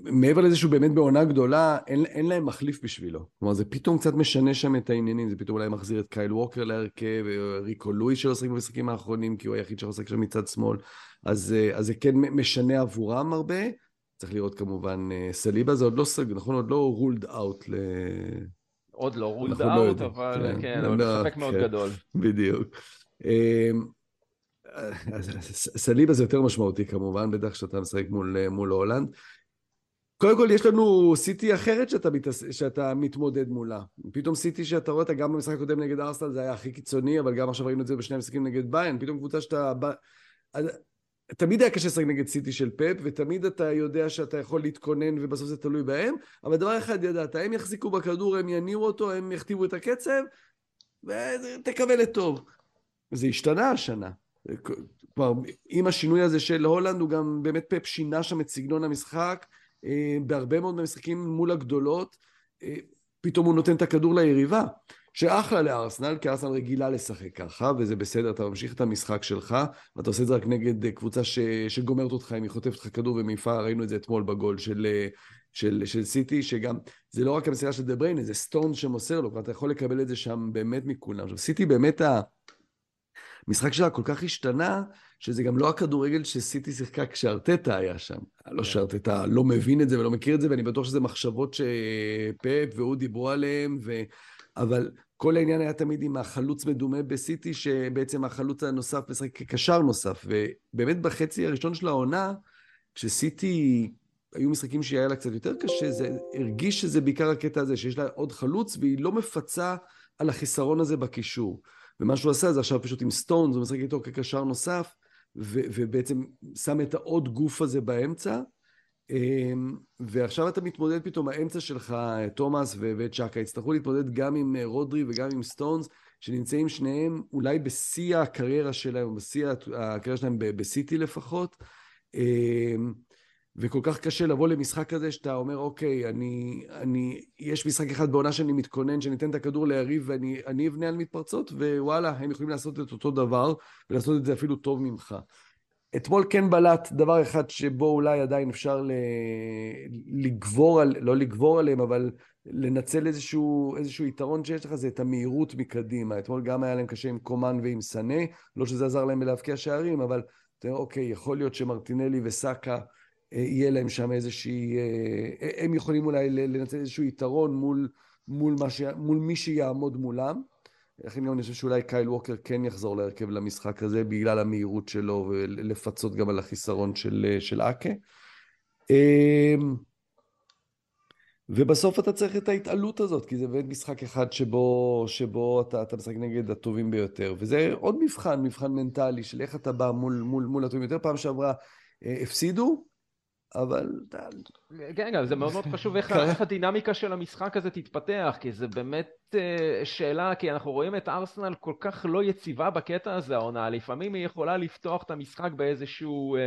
מעבר לזה שהוא באמת בעונה גדולה, אין, אין להם מחליף בשבילו. כלומר, זה פתאום קצת משנה שם את העניינים, זה פתאום אולי מחזיר את קייל ווקר להרכב, ריקו לואיס שלא שיחק במשחקים האחרונים, כי הוא היחיד שעוסק שם מצד שמאל, אז, אז זה כן משנה עבורם הרבה. צריך לראות כמובן, סליבה זה עוד לא סגור, נכון? עוד לא רולד אאוט ל... עוד לא רולד אאוט, לא אבל כן, כן אבל לא, ספק מאוד כן, גדול. בדיוק. אמ, סליבה זה יותר משמעותי כמובן, בטח כשאתה משחק מול, מול הולנד. קודם כל, יש לנו סיטי אחרת שאתה, מתעס... שאתה מתמודד מולה. פתאום סיטי שאתה רואה אותה גם במשחק הקודם נגד ארסטל זה היה הכי קיצוני, אבל גם עכשיו ראינו את זה בשני המשחקים נגד ביין. פתאום קבוצה שאתה... תמיד היה קשה לשחק נגד סיטי של פאפ, ותמיד אתה יודע שאתה יכול להתכונן ובסוף זה תלוי בהם, אבל דבר אחד ידעת, הם יחזיקו בכדור, הם יניעו אותו, הם יכתיבו את הקצב, ותקווה לטוב. זה השתנה השנה. כלומר, עם השינוי הזה של הולנד, הוא גם באמת פאפ שינה שם את סגנון המשחק. אה, בהרבה מאוד מהמשחקים מול הגדולות, אה, פתאום הוא נותן את הכדור ליריבה. שאחלה לארסנל, כי ארסנל רגילה לשחק ככה, וזה בסדר, אתה ממשיך את המשחק שלך, ואתה עושה את זה רק נגד אה, קבוצה ש... שגומרת אותך, אם היא חוטפת לך כדור ומעיפה, ראינו את זה אתמול בגול של, של, של סיטי, שגם, זה לא רק המסירה של דה בריין, זה סטון שמוסר לו, ואתה יכול לקבל את זה שם באמת מכולם. עכשיו, סיטי באמת, המשחק שלה כל כך השתנה, שזה גם לא הכדורגל שסיטי שיחקה כשארטטה היה שם. לא כן. שארטטה לא מבין את זה ולא מכיר את זה, ואני בטוח שזה מחשבות שפאפ והוא דיברו עליהן, ו... אבל כל העניין היה תמיד עם החלוץ מדומה בסיטי, שבעצם החלוץ הנוסף משחק כקשר נוסף. ובאמת בחצי הראשון של העונה, כשסיטי, היו משחקים שהיה לה קצת יותר קשה, זה הרגיש שזה בעיקר הקטע הזה, שיש לה עוד חלוץ, והיא לא מפצה על החיסרון הזה בקישור. ומה שהוא עשה זה עכשיו פשוט עם סטונס, הוא משחק איתו כקשר נוסף, ו- ובעצם שם את העוד גוף הזה באמצע. אמ, ועכשיו אתה מתמודד פתאום, האמצע שלך, תומאס וצ'אקה, יצטרכו להתמודד גם עם אה, רודרי וגם עם סטונס, שנמצאים שניהם אולי בשיא הקריירה שלהם, בשיא הקריירה שלהם בסיטי לפחות. וכל כך קשה לבוא למשחק כזה שאתה אומר, אוקיי, אני, אני, יש משחק אחד בעונה שאני מתכונן, שאני אתן את הכדור ליריב ואני אבנה על מתפרצות, ווואלה, הם יכולים לעשות את אותו דבר, ולעשות את זה אפילו טוב ממך. אתמול כן בלט דבר אחד שבו אולי עדיין אפשר ל... לגבור, על... לא לגבור עליהם, אבל לנצל איזשהו, איזשהו יתרון שיש לך, זה את המהירות מקדימה. אתמול גם היה להם קשה עם קומן ועם סנה, לא שזה עזר להם בלהבקיע שערים, אבל אתה אומר, אוקיי, יכול להיות שמרטינלי וסאקה יהיה להם שם איזושהי... אה, אה, הם יכולים אולי לנצל איזשהו יתרון מול, מול, ש... מול מי שיעמוד מולם. לכן גם אני חושב שאולי קייל ווקר כן יחזור להרכב למשחק הזה בגלל המהירות שלו ולפצות גם על החיסרון של, של אקה. אמ, ובסוף אתה צריך את ההתעלות הזאת, כי זה באמת משחק אחד שבו, שבו אתה, אתה משחק נגד הטובים ביותר. וזה עוד מבחן, מבחן מנטלי של איך אתה בא מול, מול, מול הטובים ביותר. פעם שעברה הפסידו, אבל... כן, גם זה מאוד מאוד חשוב איך, כן. איך הדינמיקה של המשחק הזה תתפתח, כי זה באמת uh, שאלה, כי אנחנו רואים את ארסנל כל כך לא יציבה בקטע הזה העונה, לפעמים היא יכולה לפתוח את המשחק באיזשהו... Uh,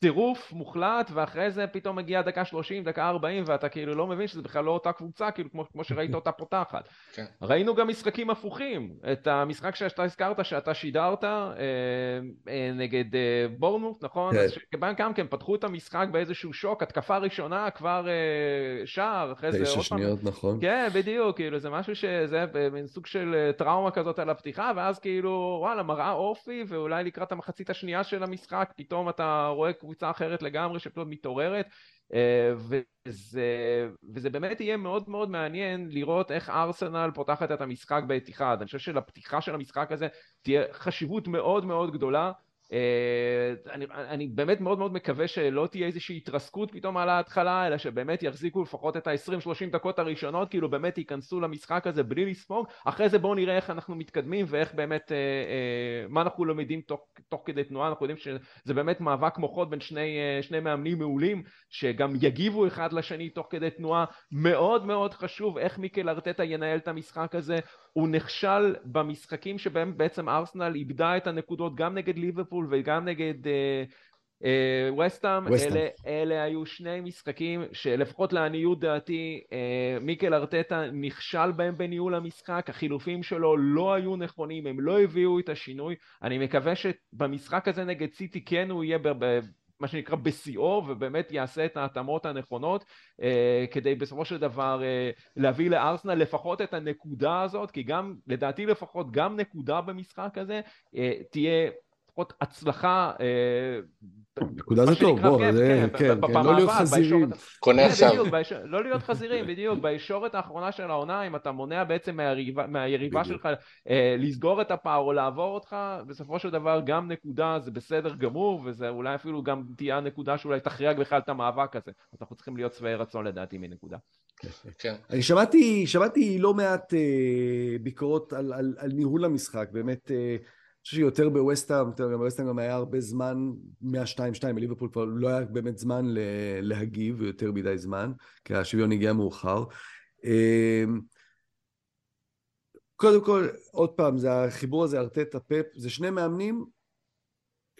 טירוף מוחלט, ואחרי זה פתאום מגיע דקה 30, דקה 40, ואתה כאילו לא מבין שזה בכלל לא אותה קבוצה, כאילו כמו, כמו שראית אותה פותחת. כן. ראינו גם משחקים הפוכים. את המשחק שאתה הזכרת, שאתה שידרת אה, אה, נגד אה, בורנמוט, נכון? כן. אז שבהם גם כן פתחו את המשחק באיזשהו שוק, התקפה ראשונה כבר אה, שער, אחרי זה עוד פעם. תשע שניות, נכון. כן, בדיוק, כאילו זה משהו שזה מין סוג של אה, טראומה כזאת על הפתיחה, ואז כאילו, וואלה, מראה אופי, ואולי לקראת המחצית השנייה של המשחק, פתאום אתה רואה קבוצה אחרת לגמרי שפשוט מתעוררת. וזה, וזה באמת יהיה מאוד מאוד מעניין לראות איך ארסנל פותחת את המשחק באתיחד. אני חושב שלפתיחה של המשחק הזה תהיה חשיבות מאוד מאוד גדולה. אה, אני, אני באמת מאוד מאוד מקווה שלא תהיה איזושהי התרסקות פתאום על ההתחלה, אלא שבאמת יחזיקו לפחות את ה-20-30 דקות הראשונות, כאילו באמת ייכנסו למשחק הזה בלי לספוג, אחרי זה בואו נראה איך אנחנו מתקדמים ואיך באמת, אה, אה, מה אנחנו לומדים תוך, תוך כדי תנועה, אנחנו יודעים שזה באמת מאבק מוחות בין שני, אה, שני מאמנים מעולים, שגם יגיבו אחד לשני תוך כדי תנועה, מאוד מאוד חשוב איך מיקל ארטטה ינהל את המשחק הזה, הוא נכשל במשחקים שבהם בעצם ארסנל איבדה את הנקודות גם נגד ליברפול וגם נגד וסטאם, uh, uh, אלה, אלה היו שני משחקים שלפחות לעניות דעתי uh, מיקל ארטטה נכשל בהם בניהול המשחק, החילופים שלו לא היו נכונים, הם לא הביאו את השינוי, אני מקווה שבמשחק הזה נגד סיטי כן הוא יהיה מה שנקרא בשיאו ובאמת יעשה את ההתאמות הנכונות אה, כדי בסופו של דבר אה, להביא לארסנל לפחות את הנקודה הזאת כי גם לדעתי לפחות גם נקודה במשחק הזה אה, תהיה לפחות הצלחה אה, נקודה זה טוב, בוא, כן, זה, כן, כן, כן, לא להיות חזירים. קונה כן, עכשיו. לא להיות חזירים, בדיוק, בישורת האחרונה של העונה, אם אתה מונע בעצם מהיריבה שלך אה, לסגור את הפער או לעבור אותך, בסופו של דבר גם נקודה זה בסדר גמור, וזה אולי אפילו גם תהיה הנקודה שאולי תכריע בכלל את המאבק הזה. אז אנחנו צריכים להיות שבעי רצון לדעתי מנקודה. כן. אני שמעתי, שמעתי לא מעט אה, ביקורות על, על, על ניהול המשחק, באמת אה, חושב שיותר בווסטהאם, גם בווסטהאם גם היה הרבה זמן מה-2-2, בליברפול כבר לא היה באמת זמן להגיב, יותר מדי זמן, כי השוויון הגיע מאוחר. אמ, קודם כל, עוד פעם, זה החיבור הזה, ארטטה פפ, זה שני מאמנים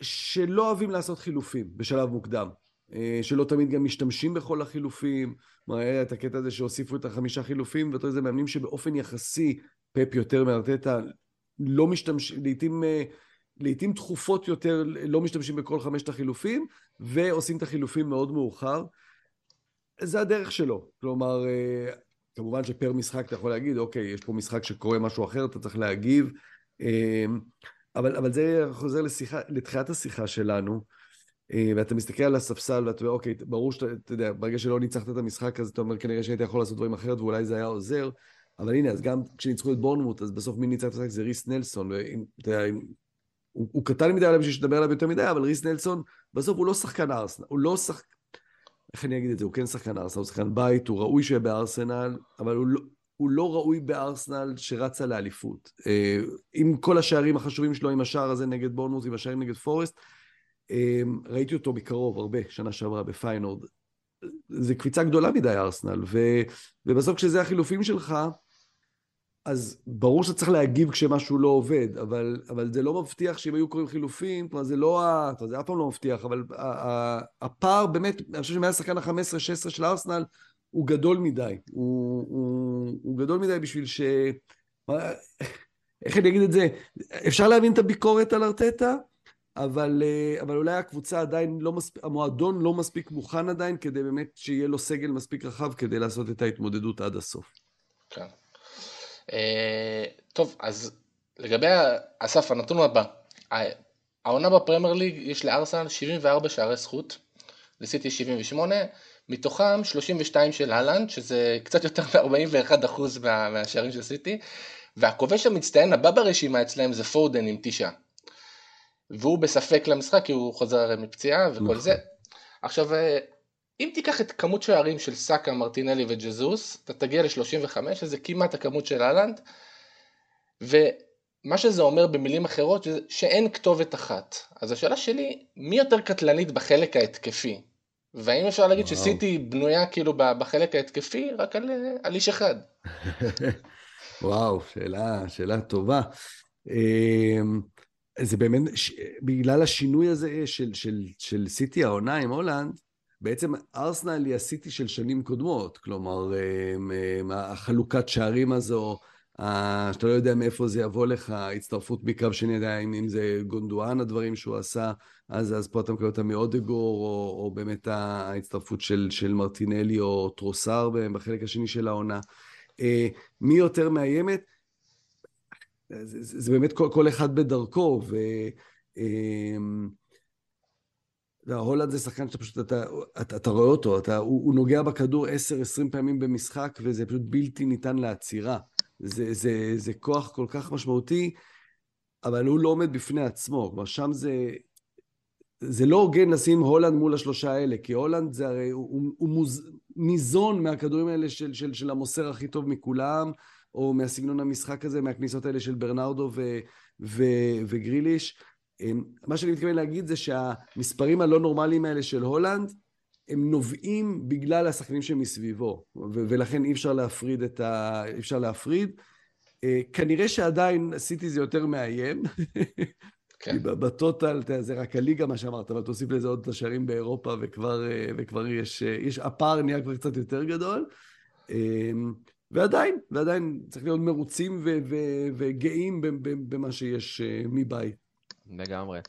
שלא אוהבים לעשות חילופים בשלב מוקדם. אה, שלא תמיד גם משתמשים בכל החילופים. כלומר, היה את הקטע הזה שהוסיפו את החמישה חילופים, ואתה יודע, זה מאמנים שבאופן יחסי, פפ יותר מארטטה, לא משתמשים, לעיתים, אה, לעיתים תכופות יותר לא משתמשים בכל חמשת החילופים, ועושים את החילופים מאוד מאוחר. זה הדרך שלו. כלומר, אה, כמובן שפר משחק אתה יכול להגיד, אוקיי, יש פה משחק שקורה משהו אחר, אתה צריך להגיב. אה, אבל, אבל זה חוזר לשיחה, לתחילת השיחה שלנו, ואתה מסתכל על הספסל ואתה אומר, אוקיי, ברור שאתה, אתה יודע, ברגע שלא ניצחת את המשחק, אז אתה אומר, כנראה שהיית יכול לעשות דברים אחרת, ואולי זה היה עוזר. אבל הנה, אז גם כשניצחו את בורנמוט, אז בסוף מי ניצח את המשחק זה ריס נלסון, ואם, אתה יודע, הוא, הוא קטן מדי עליו בשביל שתדבר עליו יותר מדי, אבל ריס נלסון, בסוף הוא לא שחקן ארסנל, הוא לא שחק... איך אני אגיד את זה? הוא כן שחקן ארסנל, הוא שחקן בית, הוא ראוי שיהיה בארסנל, אבל הוא לא, הוא לא ראוי בארסנל שרצה לאליפות. אה, עם כל השערים החשובים שלו, עם השער הזה נגד בורנמוט, עם השערים נגד פורסט, אה, ראיתי אותו מקרוב הרבה, שנה שעברה בפיינורד. זה קפיצה גדולה מדי ארסנל, ו, ובסוף כשזה החילופים שלך, אז ברור שאתה צריך להגיב כשמשהו לא עובד, אבל, אבל זה לא מבטיח שאם היו קוראים חילופים, כלומר זה לא, ה... זה אף פעם לא מבטיח, אבל הפער באמת, אני חושב שמאז שחקן ה-15-16 של ארסנל הוא גדול מדי, הוא, הוא, הוא גדול מדי בשביל ש... איך אני אגיד את זה? אפשר להבין את הביקורת על ארטטה, אבל, אבל אולי הקבוצה עדיין לא מספיק, המועדון לא מספיק מוכן עדיין כדי באמת שיהיה לו סגל מספיק רחב כדי לעשות את ההתמודדות עד הסוף. כן. אה, טוב, אז לגבי אסף, הנתון הבא, העונה בפרמייר ליג יש לארסנל 74 שערי זכות, לסיטי 78, מתוכם 32 של אהלנד, שזה קצת יותר מ-41% מה, מהשערים של סיטי, והכובש המצטיין הבא ברשימה אצלהם זה פורדן עם תשעה. והוא בספק למשחק כי הוא חוזר מפציעה וכל נכון. זה. עכשיו אה, אם תיקח את כמות שערים של סאקה, מרטינלי וג'זוס, אתה תגיע ל-35, שזה כמעט הכמות של אהלנד, ומה שזה אומר במילים אחרות, שאין כתובת אחת. אז השאלה שלי, מי יותר קטלנית בחלק ההתקפי? והאם אפשר להגיד וואו. שסיטי בנויה כאילו בחלק ההתקפי רק על, על איש אחד? וואו, שאלה, שאלה טובה. אמ, זה באמת, בגלל השינוי הזה של, של, של סיטי העונה עם הולנד, בעצם ארסנל היא הסיטי של שנים קודמות, כלומר, החלוקת שערים הזו, שאתה לא יודע מאיפה זה יבוא לך, הצטרפות מקו שני, יודע אם זה גונדואן, הדברים שהוא עשה, אז, אז פה אתה מקבל אותה מאודגור, או, או באמת ההצטרפות של, של מרטינלי או טרוסר בחלק השני של העונה. אה, מי יותר מאיימת? זה, זה, זה באמת כל, כל אחד בדרכו, ו... והולנד זה שחקן שאתה פשוט, אתה, אתה, אתה רואה אותו, אתה, הוא, הוא נוגע בכדור 10-20 פעמים במשחק, וזה פשוט בלתי ניתן לעצירה. זה, זה, זה כוח כל כך משמעותי, אבל הוא לא עומד בפני עצמו. כלומר, שם זה... זה לא הוגן לשים הולנד מול השלושה האלה, כי הולנד זה הרי, הוא, הוא, הוא מוז, ניזון מהכדורים האלה של, של, של המוסר הכי טוב מכולם, או מהסגנון המשחק הזה, מהכניסות האלה של ברנרדו ו, ו, וגריליש. אמ, מה שאני מתכוון להגיד זה שהמספרים הלא נורמליים האלה של הולנד, הם נובעים בגלל השחקנים שמסביבו, ו- ולכן אי אפשר להפריד את ה... אי אפשר להפריד. Uh, כנראה שעדיין סיטי זה יותר מאיים. כן. בטוטל, זה רק הליגה מה שאמרת, אבל תוסיף לזה עוד את השערים באירופה, וכבר, uh, וכבר יש, uh, יש, הפער נהיה כבר קצת יותר גדול. Uh, ועדיין, ועדיין צריך להיות מרוצים ו- ו- וגאים במה שיש מבית. לגמרי.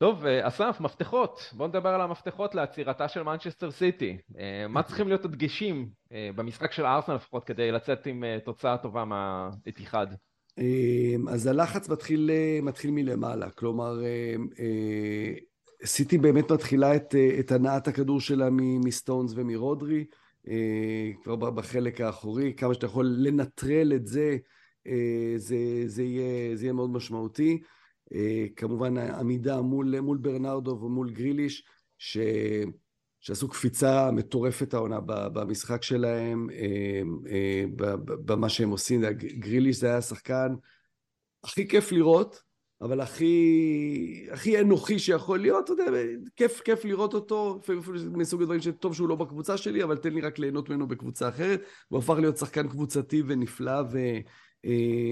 טוב, אה, אסף, מפתחות. בואו נדבר על המפתחות לעצירתה של מנצ'סטר סיטי. אה, מה צריכים להיות הדגשים אה, במשחק של ארסנל לפחות כדי לצאת עם תוצאה טובה מהאתיחד? אז הלחץ מתחיל, מתחיל מלמעלה. כלומר, סיטי באמת מתחילה את, את הנעת הכדור שלה מסטונס ומרודרי, כבר בחלק האחורי. כמה שאתה יכול לנטרל את זה, זה, זה, יהיה, זה יהיה מאוד משמעותי. אה, כמובן עמידה מול, מול ברנרדו ומול גריליש, ש, שעשו קפיצה מטורפת העונה במשחק שלהם, אה, אה, במה שהם עושים. גריליש זה היה השחקן הכי כיף לראות, אבל הכי, הכי אנוכי שיכול להיות, אתה יודע, כיף, כיף לראות אותו, אפילו מסוג הדברים שטוב שהוא לא בקבוצה שלי, אבל תן לי רק ליהנות ממנו בקבוצה אחרת. הוא הפך להיות שחקן קבוצתי ונפלא ו,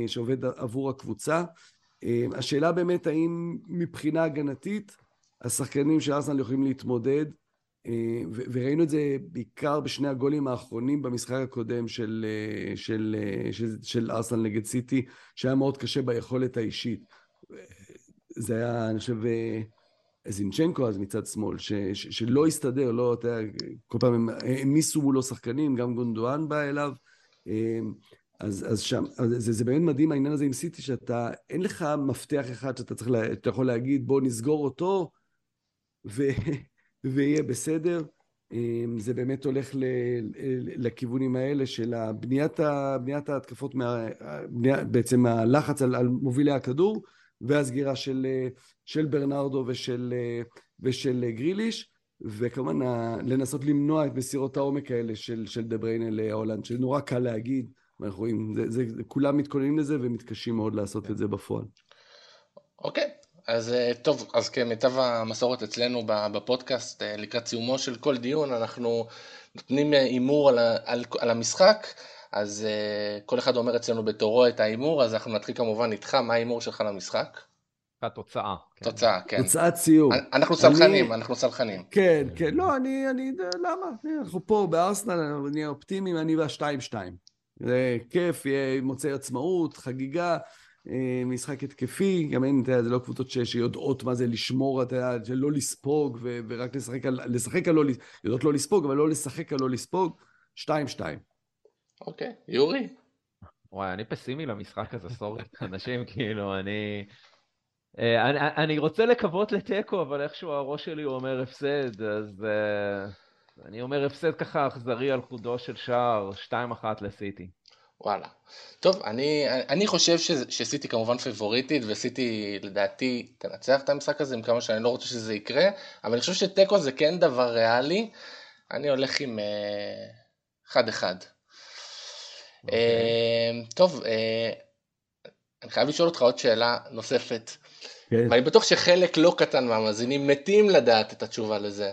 שעובד עבור הקבוצה. אה, השאלה באמת האם מבחינה הגנתית השחקנים של ארסנל יכולים להתמודד אה, וראינו את זה בעיקר בשני הגולים האחרונים במשחק הקודם של, אה, של, של, של ארסנל נגד סיטי שהיה מאוד קשה ביכולת האישית. זה היה אני חושב זינצ'נקו אז מצד שמאל ש, ש, שלא הסתדר לא אתה יודע כל פעם הם העמיסו מולו שחקנים גם גונדואן בא אליו אז, אז שם, אז זה, זה באמת מדהים העניין הזה עם סיטי, שאתה, אין לך מפתח אחד שאתה צריך, לה, אתה יכול להגיד, בוא נסגור אותו, ו, ויהיה בסדר. אמ, זה באמת הולך ל, לכיוונים האלה של בניית, בניית ההתקפות, מה, בניית, בעצם הלחץ על, על מובילי הכדור, והסגירה של, של ברנרדו ושל, ושל גריליש, וכמובן לנסות למנוע את מסירות העומק האלה של, של דה בריינה להולנד, שנורא קל להגיד. אנחנו רואים, זה, זה, זה, כולם מתכוננים לזה ומתקשים מאוד לעשות את זה בפועל. אוקיי, אז אה, טוב, אז כמיטב המסורת אצלנו בפודקאסט, אה, לקראת סיומו של כל דיון, אנחנו נותנים אה, הימור על, על, על המשחק, אז כל אחד אומר אצלנו בתורו את ההימור, אז אנחנו נתחיל כמובן איתך, מה ההימור שלך למשחק? התוצאה. כן. תוצאה, כן. תוצאת סיום. אנחנו סלחנים, אני... אנחנו סלחנים. כן, כן, לא, אני, אני, למה? אנחנו פה בארסנל, נהיה אופטימיים, אני ב-2-2. זה כיף, יהיה מוצאי עצמאות, חגיגה, אה, משחק התקפי, גם אין, אתה יודע, זה לא קבוצות שיודעות מה זה לשמור, אתה יודע, שלא לספוג, ו- ורק לשחק על, לשחק על לא, יודעות לא לספוג, אבל לא לשחק על לא לספוג, שתיים שתיים. אוקיי, יורי. וואי, אני פסימי למשחק הזה, סורי, אנשים כאילו, אני... אה, אני, אני רוצה לקוות לתיקו, אבל איכשהו הראש שלי אומר הפסד, אז... Uh... אני אומר הפסד ככה אכזרי על חודו של שער, 2-1 לסיטי. וואלה. טוב, אני, אני חושב ש, שסיטי כמובן פיבוריטית, וסיטי לדעתי תנצח את המשחק הזה עם כמה שאני לא רוצה שזה יקרה, אבל אני חושב שתיקו זה כן דבר ריאלי. אני הולך עם 1-1. Uh, okay. uh, טוב, uh, אני חייב לשאול אותך עוד שאלה נוספת. כן. ואני בטוח שחלק לא קטן מהמאזינים מתים לדעת את התשובה לזה.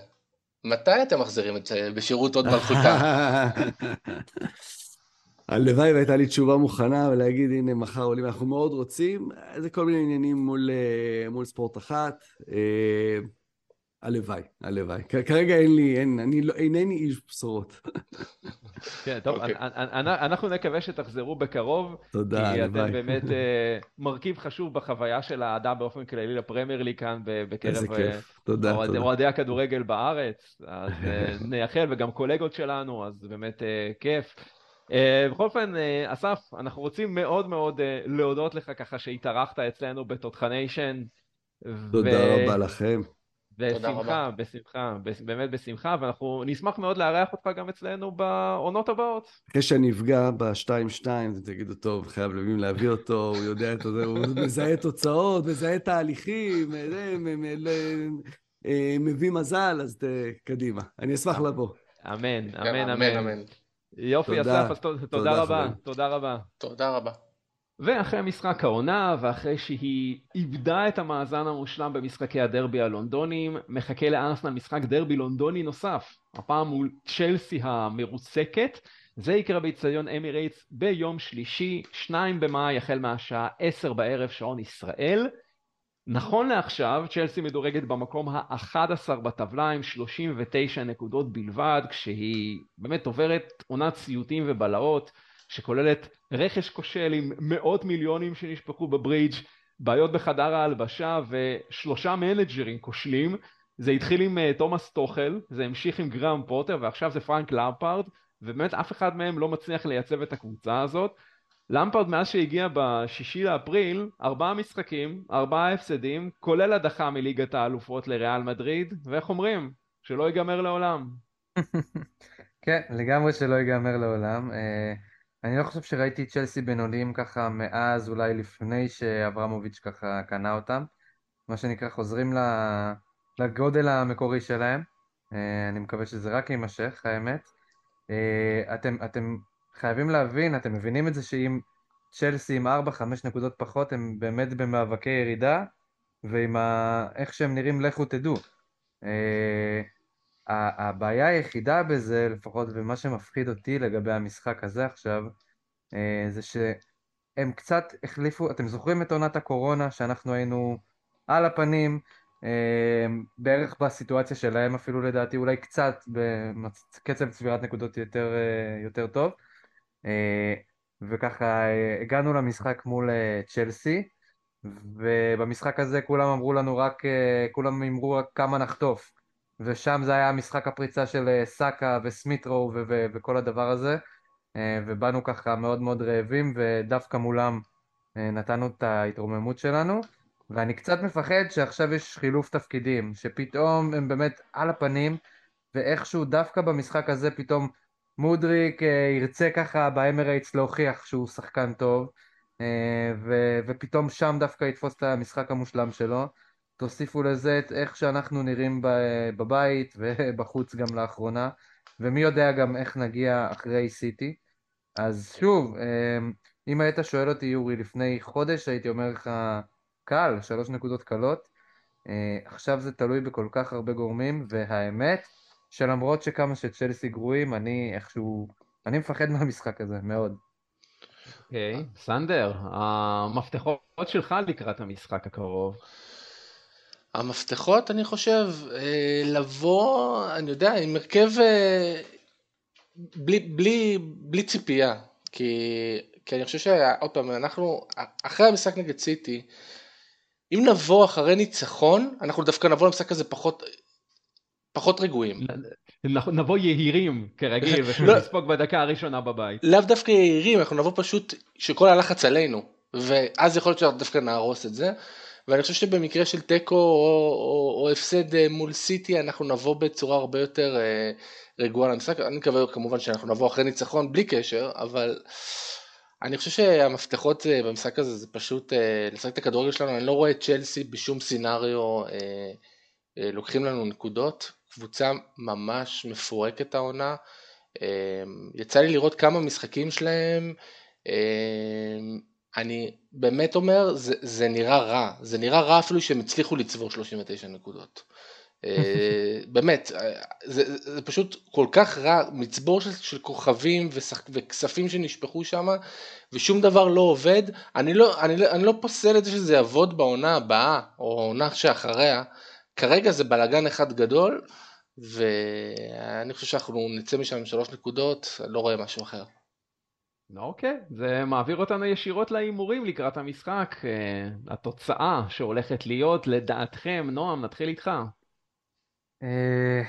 מתי אתם מחזירים את זה בשירות עוד מלכותה? הלוואי והייתה לי תשובה מוכנה ולהגיד הנה מחר עולים. אנחנו מאוד רוצים. זה כל מיני עניינים מול, אה, מול ספורט אחת. אה, הלוואי, הלוואי. כרגע אין לי, אין, אני לא, אינני איש בשורות. כן, טוב, okay. אוקיי. אנחנו נקווה שתחזרו בקרוב. תודה, הלוואי. כי אתם באמת uh, מרכיב חשוב בחוויה של האדם באופן כללי לפרמייר לי כאן בקרב איזה כיף. תודה, אוהד, תודה. אוהדי הכדורגל בארץ. אז uh, נייחל, וגם קולגות שלנו, אז באמת כיף. Uh, בכל אופן, uh, אסף, אנחנו רוצים מאוד מאוד uh, להודות לך ככה שהתארחת אצלנו בתותחניישן. תודה ו... רבה לכם. בשמחה, בשמחה, באמת בשמחה, ואנחנו נשמח מאוד לארח אותך גם אצלנו בעונות הבאות. אחרי שאני אפגע ב-2-2, אתם תגידו, טוב, חייב לבים להביא אותו, הוא יודע את זה, הוא מזהה תוצאות, מזהה תהליכים, אה, מביא מזל, אז קדימה. אני אשמח לבוא. אמן, אמן, אמן. יופי, אסף, תודה רבה. תודה רבה. תודה רבה. ואחרי משחק העונה, ואחרי שהיא איבדה את המאזן המושלם במשחקי הדרבי הלונדונים, מחכה לארסנל משחק דרבי לונדוני נוסף, הפעם מול צ'לסי המרוסקת. זה יקרה באיצטדיון אמירייטס ביום שלישי, 2 במאי, החל מהשעה 10 בערב שעון ישראל. נכון לעכשיו, צ'לסי מדורגת במקום ה-11 בטבלה עם 39 נקודות בלבד, כשהיא באמת עוברת עונת סיוטים ובלהות. שכוללת רכש כושל עם מאות מיליונים שנשפכו בברידג', בעיות בחדר ההלבשה ושלושה מנג'רים כושלים. זה התחיל עם uh, תומאס טוחל, זה המשיך עם גראם פוטר ועכשיו זה פרנק למפארד, ובאמת אף אחד מהם לא מצליח לייצב את הקבוצה הזאת. למפארד מאז שהגיע בשישי לאפריל, ארבעה משחקים, ארבעה הפסדים, כולל הדחה מליגת האלופות לריאל מדריד, ואיך אומרים? שלא ייגמר לעולם. כן, לגמרי שלא ייגמר לעולם. Uh... אני לא חושב שראיתי את צ'לסי בינוניים ככה מאז, אולי לפני שאברמוביץ' ככה קנה אותם. מה שנקרא, חוזרים לגודל המקורי שלהם. אה, אני מקווה שזה רק יימשך, האמת. אה, אתם, אתם חייבים להבין, אתם מבינים את זה שאם צ'לסי עם 4-5 נקודות פחות, הם באמת במאבקי ירידה, ועם ה... איך שהם נראים, לכו תדעו. הבעיה היחידה בזה, לפחות ומה שמפחיד אותי לגבי המשחק הזה עכשיו, אה, זה שהם קצת החליפו, אתם זוכרים את עונת הקורונה שאנחנו היינו על הפנים, אה, בערך בסיטואציה שלהם אפילו לדעתי, אולי קצת בקצב צבירת נקודות יותר, אה, יותר טוב, וככה הגענו למשחק מול צ'לסי, ובמשחק הזה כולם אמרו לנו רק, כולם אמרו רק כמה נחטוף. ושם זה היה משחק הפריצה של אה, סאקה וסמיטרו וכל הדבר הזה, אה, ובאנו ככה מאוד מאוד רעבים, ודווקא מולם אה, נתנו את ההתרוממות שלנו, ואני קצת מפחד שעכשיו יש חילוף תפקידים, שפתאום הם באמת על הפנים, ואיכשהו דווקא במשחק הזה פתאום מודריק ירצה ככה באמרייטס להוכיח שהוא שחקן טוב, ו- ופתאום שם דווקא יתפוס את המשחק המושלם שלו. תוסיפו לזה את איך שאנחנו נראים בבית ובחוץ גם לאחרונה, ומי יודע גם איך נגיע אחרי סיטי. אז שוב, אמ, אם היית שואל אותי, יורי, לפני חודש הייתי אומר לך, קל, שלוש נקודות קלות. אה, עכשיו זה תלוי בכל כך הרבה גורמים, והאמת, שלמרות שכמה שצ'לסי גרועים, אני איכשהו, אני מפחד מהמשחק הזה, מאוד. אוקיי, okay. סנדר, המפתחות שלך לקראת המשחק הקרוב. המפתחות, אני חושב, אה, לבוא, אני יודע, עם הרכב אה, בלי, בלי, בלי ציפייה. כי, כי אני חושב שעוד פעם, אנחנו, אחרי המשחק נגד סיטי, אם נבוא אחרי ניצחון, אנחנו דווקא נבוא למשחק הזה פחות, פחות רגועים. נבוא יהירים כרגיל ונספוג בדקה הראשונה בבית. לאו דווקא יהירים, אנחנו נבוא פשוט שכל הלחץ עלינו, ואז יכול להיות שאנחנו דווקא נהרוס את זה. ואני חושב שבמקרה של תיקו או, או, או הפסד אה, מול סיטי אנחנו נבוא בצורה הרבה יותר אה, רגועה למשחק, אני מקווה כמובן שאנחנו נבוא אחרי ניצחון בלי קשר, אבל אני חושב שהמפתחות אה, במשחק הזה זה פשוט לשחק את הכדורגל שלנו, אני לא רואה את צ'לסי בשום סינאריו לוקחים לנו נקודות, קבוצה ממש מפורקת העונה, יצא לי לראות כמה משחקים שלהם, אני באמת אומר, זה, זה נראה רע, זה נראה רע אפילו שהם הצליחו לצבור 39 נקודות. אה, באמת, אה, זה, זה פשוט כל כך רע, מצבור של, של כוכבים ושח, וכספים שנשפכו שם, ושום דבר לא עובד. אני לא, אני, אני לא פוסל את זה שזה יעבוד בעונה הבאה, או העונה שאחריה. כרגע זה בלאגן אחד גדול, ואני חושב שאנחנו נצא משם עם שלוש נקודות, אני לא רואה משהו אחר. אוקיי, זה מעביר אותנו ישירות להימורים לקראת המשחק. אה, התוצאה שהולכת להיות, לדעתכם, נועם, נתחיל איתך. אה,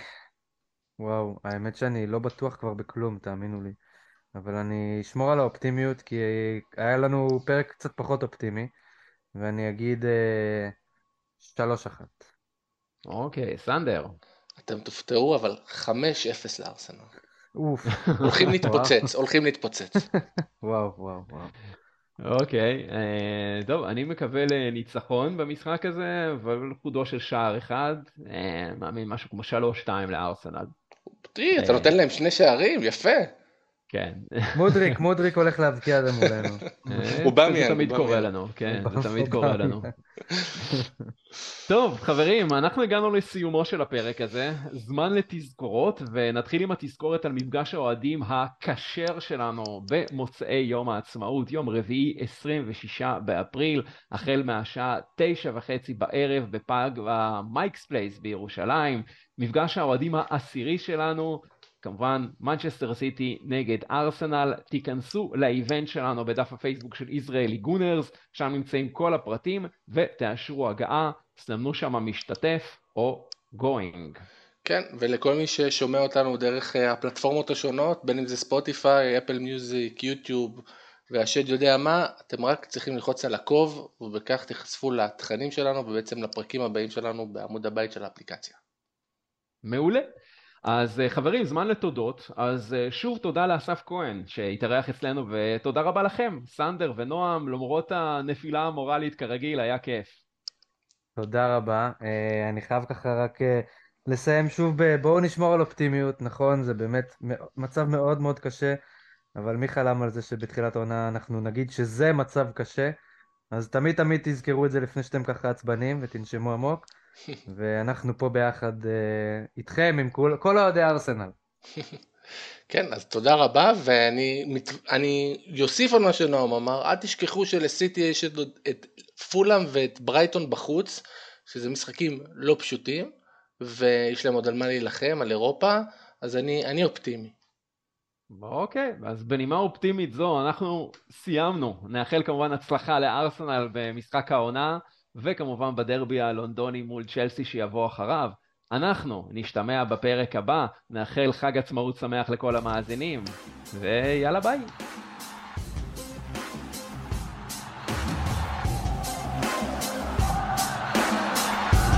וואו, האמת שאני לא בטוח כבר בכלום, תאמינו לי. אבל אני אשמור על האופטימיות, כי היה לנו פרק קצת פחות אופטימי, ואני אגיד אה, שלוש אחת. אוקיי, סנדר. אתם תופתעו, אבל 5-0 לארסנל. אוף. הולכים להתפוצץ, הולכים להתפוצץ. וואו, וואו, וואו. אוקיי, אה, טוב, אני מקווה לניצחון במשחק הזה, אבל חודו של שער אחד, אה, מאמין משהו כמו 3-2 לארסנל. תראי, אתה נותן להם שני שערים, יפה. כן. מודריק, מודריק הולך להבקיע את זה מולנו. אה, אובמיאנג, זה תמיד. קורה לנו, כן, זה תמיד קורה. לנו. טוב, חברים, אנחנו הגענו לסיומו של הפרק הזה, זמן לתזכורות, ונתחיל עם התזכורת על מפגש האוהדים הכשר שלנו במוצאי יום העצמאות, יום רביעי 26 באפריל, החל מהשעה תשע וחצי בערב בפאב ה Mike's Place בירושלים, מפגש האוהדים העשירי שלנו, כמובן מנצ'סטר סיטי נגד ארסנל, תיכנסו ל event שלנו בדף הפייסבוק של Israeli Gooners, שם נמצאים כל הפרטים ותאשרו הגעה, סמנו שם משתתף או going. כן, ולכל מי ששומע אותנו דרך אה, הפלטפורמות השונות, בין אם זה ספוטיפיי, Apple Music, יוטיוב, והשד יודע מה, אתם רק צריכים ללחוץ על עקוב, ובכך תיחשפו לתכנים שלנו ובעצם לפרקים הבאים שלנו בעמוד הבית של האפליקציה. מעולה. אז אה, חברים, זמן לתודות, אז אה, שוב תודה לאסף כהן שהתארח אצלנו ותודה רבה לכם, סנדר ונועם, למרות הנפילה המורלית כרגיל, היה כיף. תודה רבה. אה, אני חייב ככה רק לסיים שוב ב... בואו נשמור על אופטימיות, נכון? זה באמת מצב מאוד מאוד קשה, אבל מי חלם על זה שבתחילת העונה אנחנו נגיד שזה מצב קשה? אז תמיד תמיד תזכרו את זה לפני שאתם ככה עצבנים ותנשמו עמוק, ואנחנו פה ביחד אה, איתכם, עם כל, כל אוהדי ארסנל. כן, אז תודה רבה, ואני אוסיף על מה שנועם אמר, אל תשכחו שלסיטי יש את, את פולאם ואת ברייטון בחוץ, שזה משחקים לא פשוטים, ויש להם עוד על מה להילחם, על אירופה, אז אני, אני אופטימי. אוקיי, אז בנימה אופטימית זו אנחנו סיימנו. נאחל כמובן הצלחה לארסנל במשחק העונה, וכמובן בדרבי הלונדוני מול צ'לסי שיבוא אחריו. אנחנו נשתמע בפרק הבא, נאחל חג עצמאות שמח לכל המאזינים, ויאללה ביי.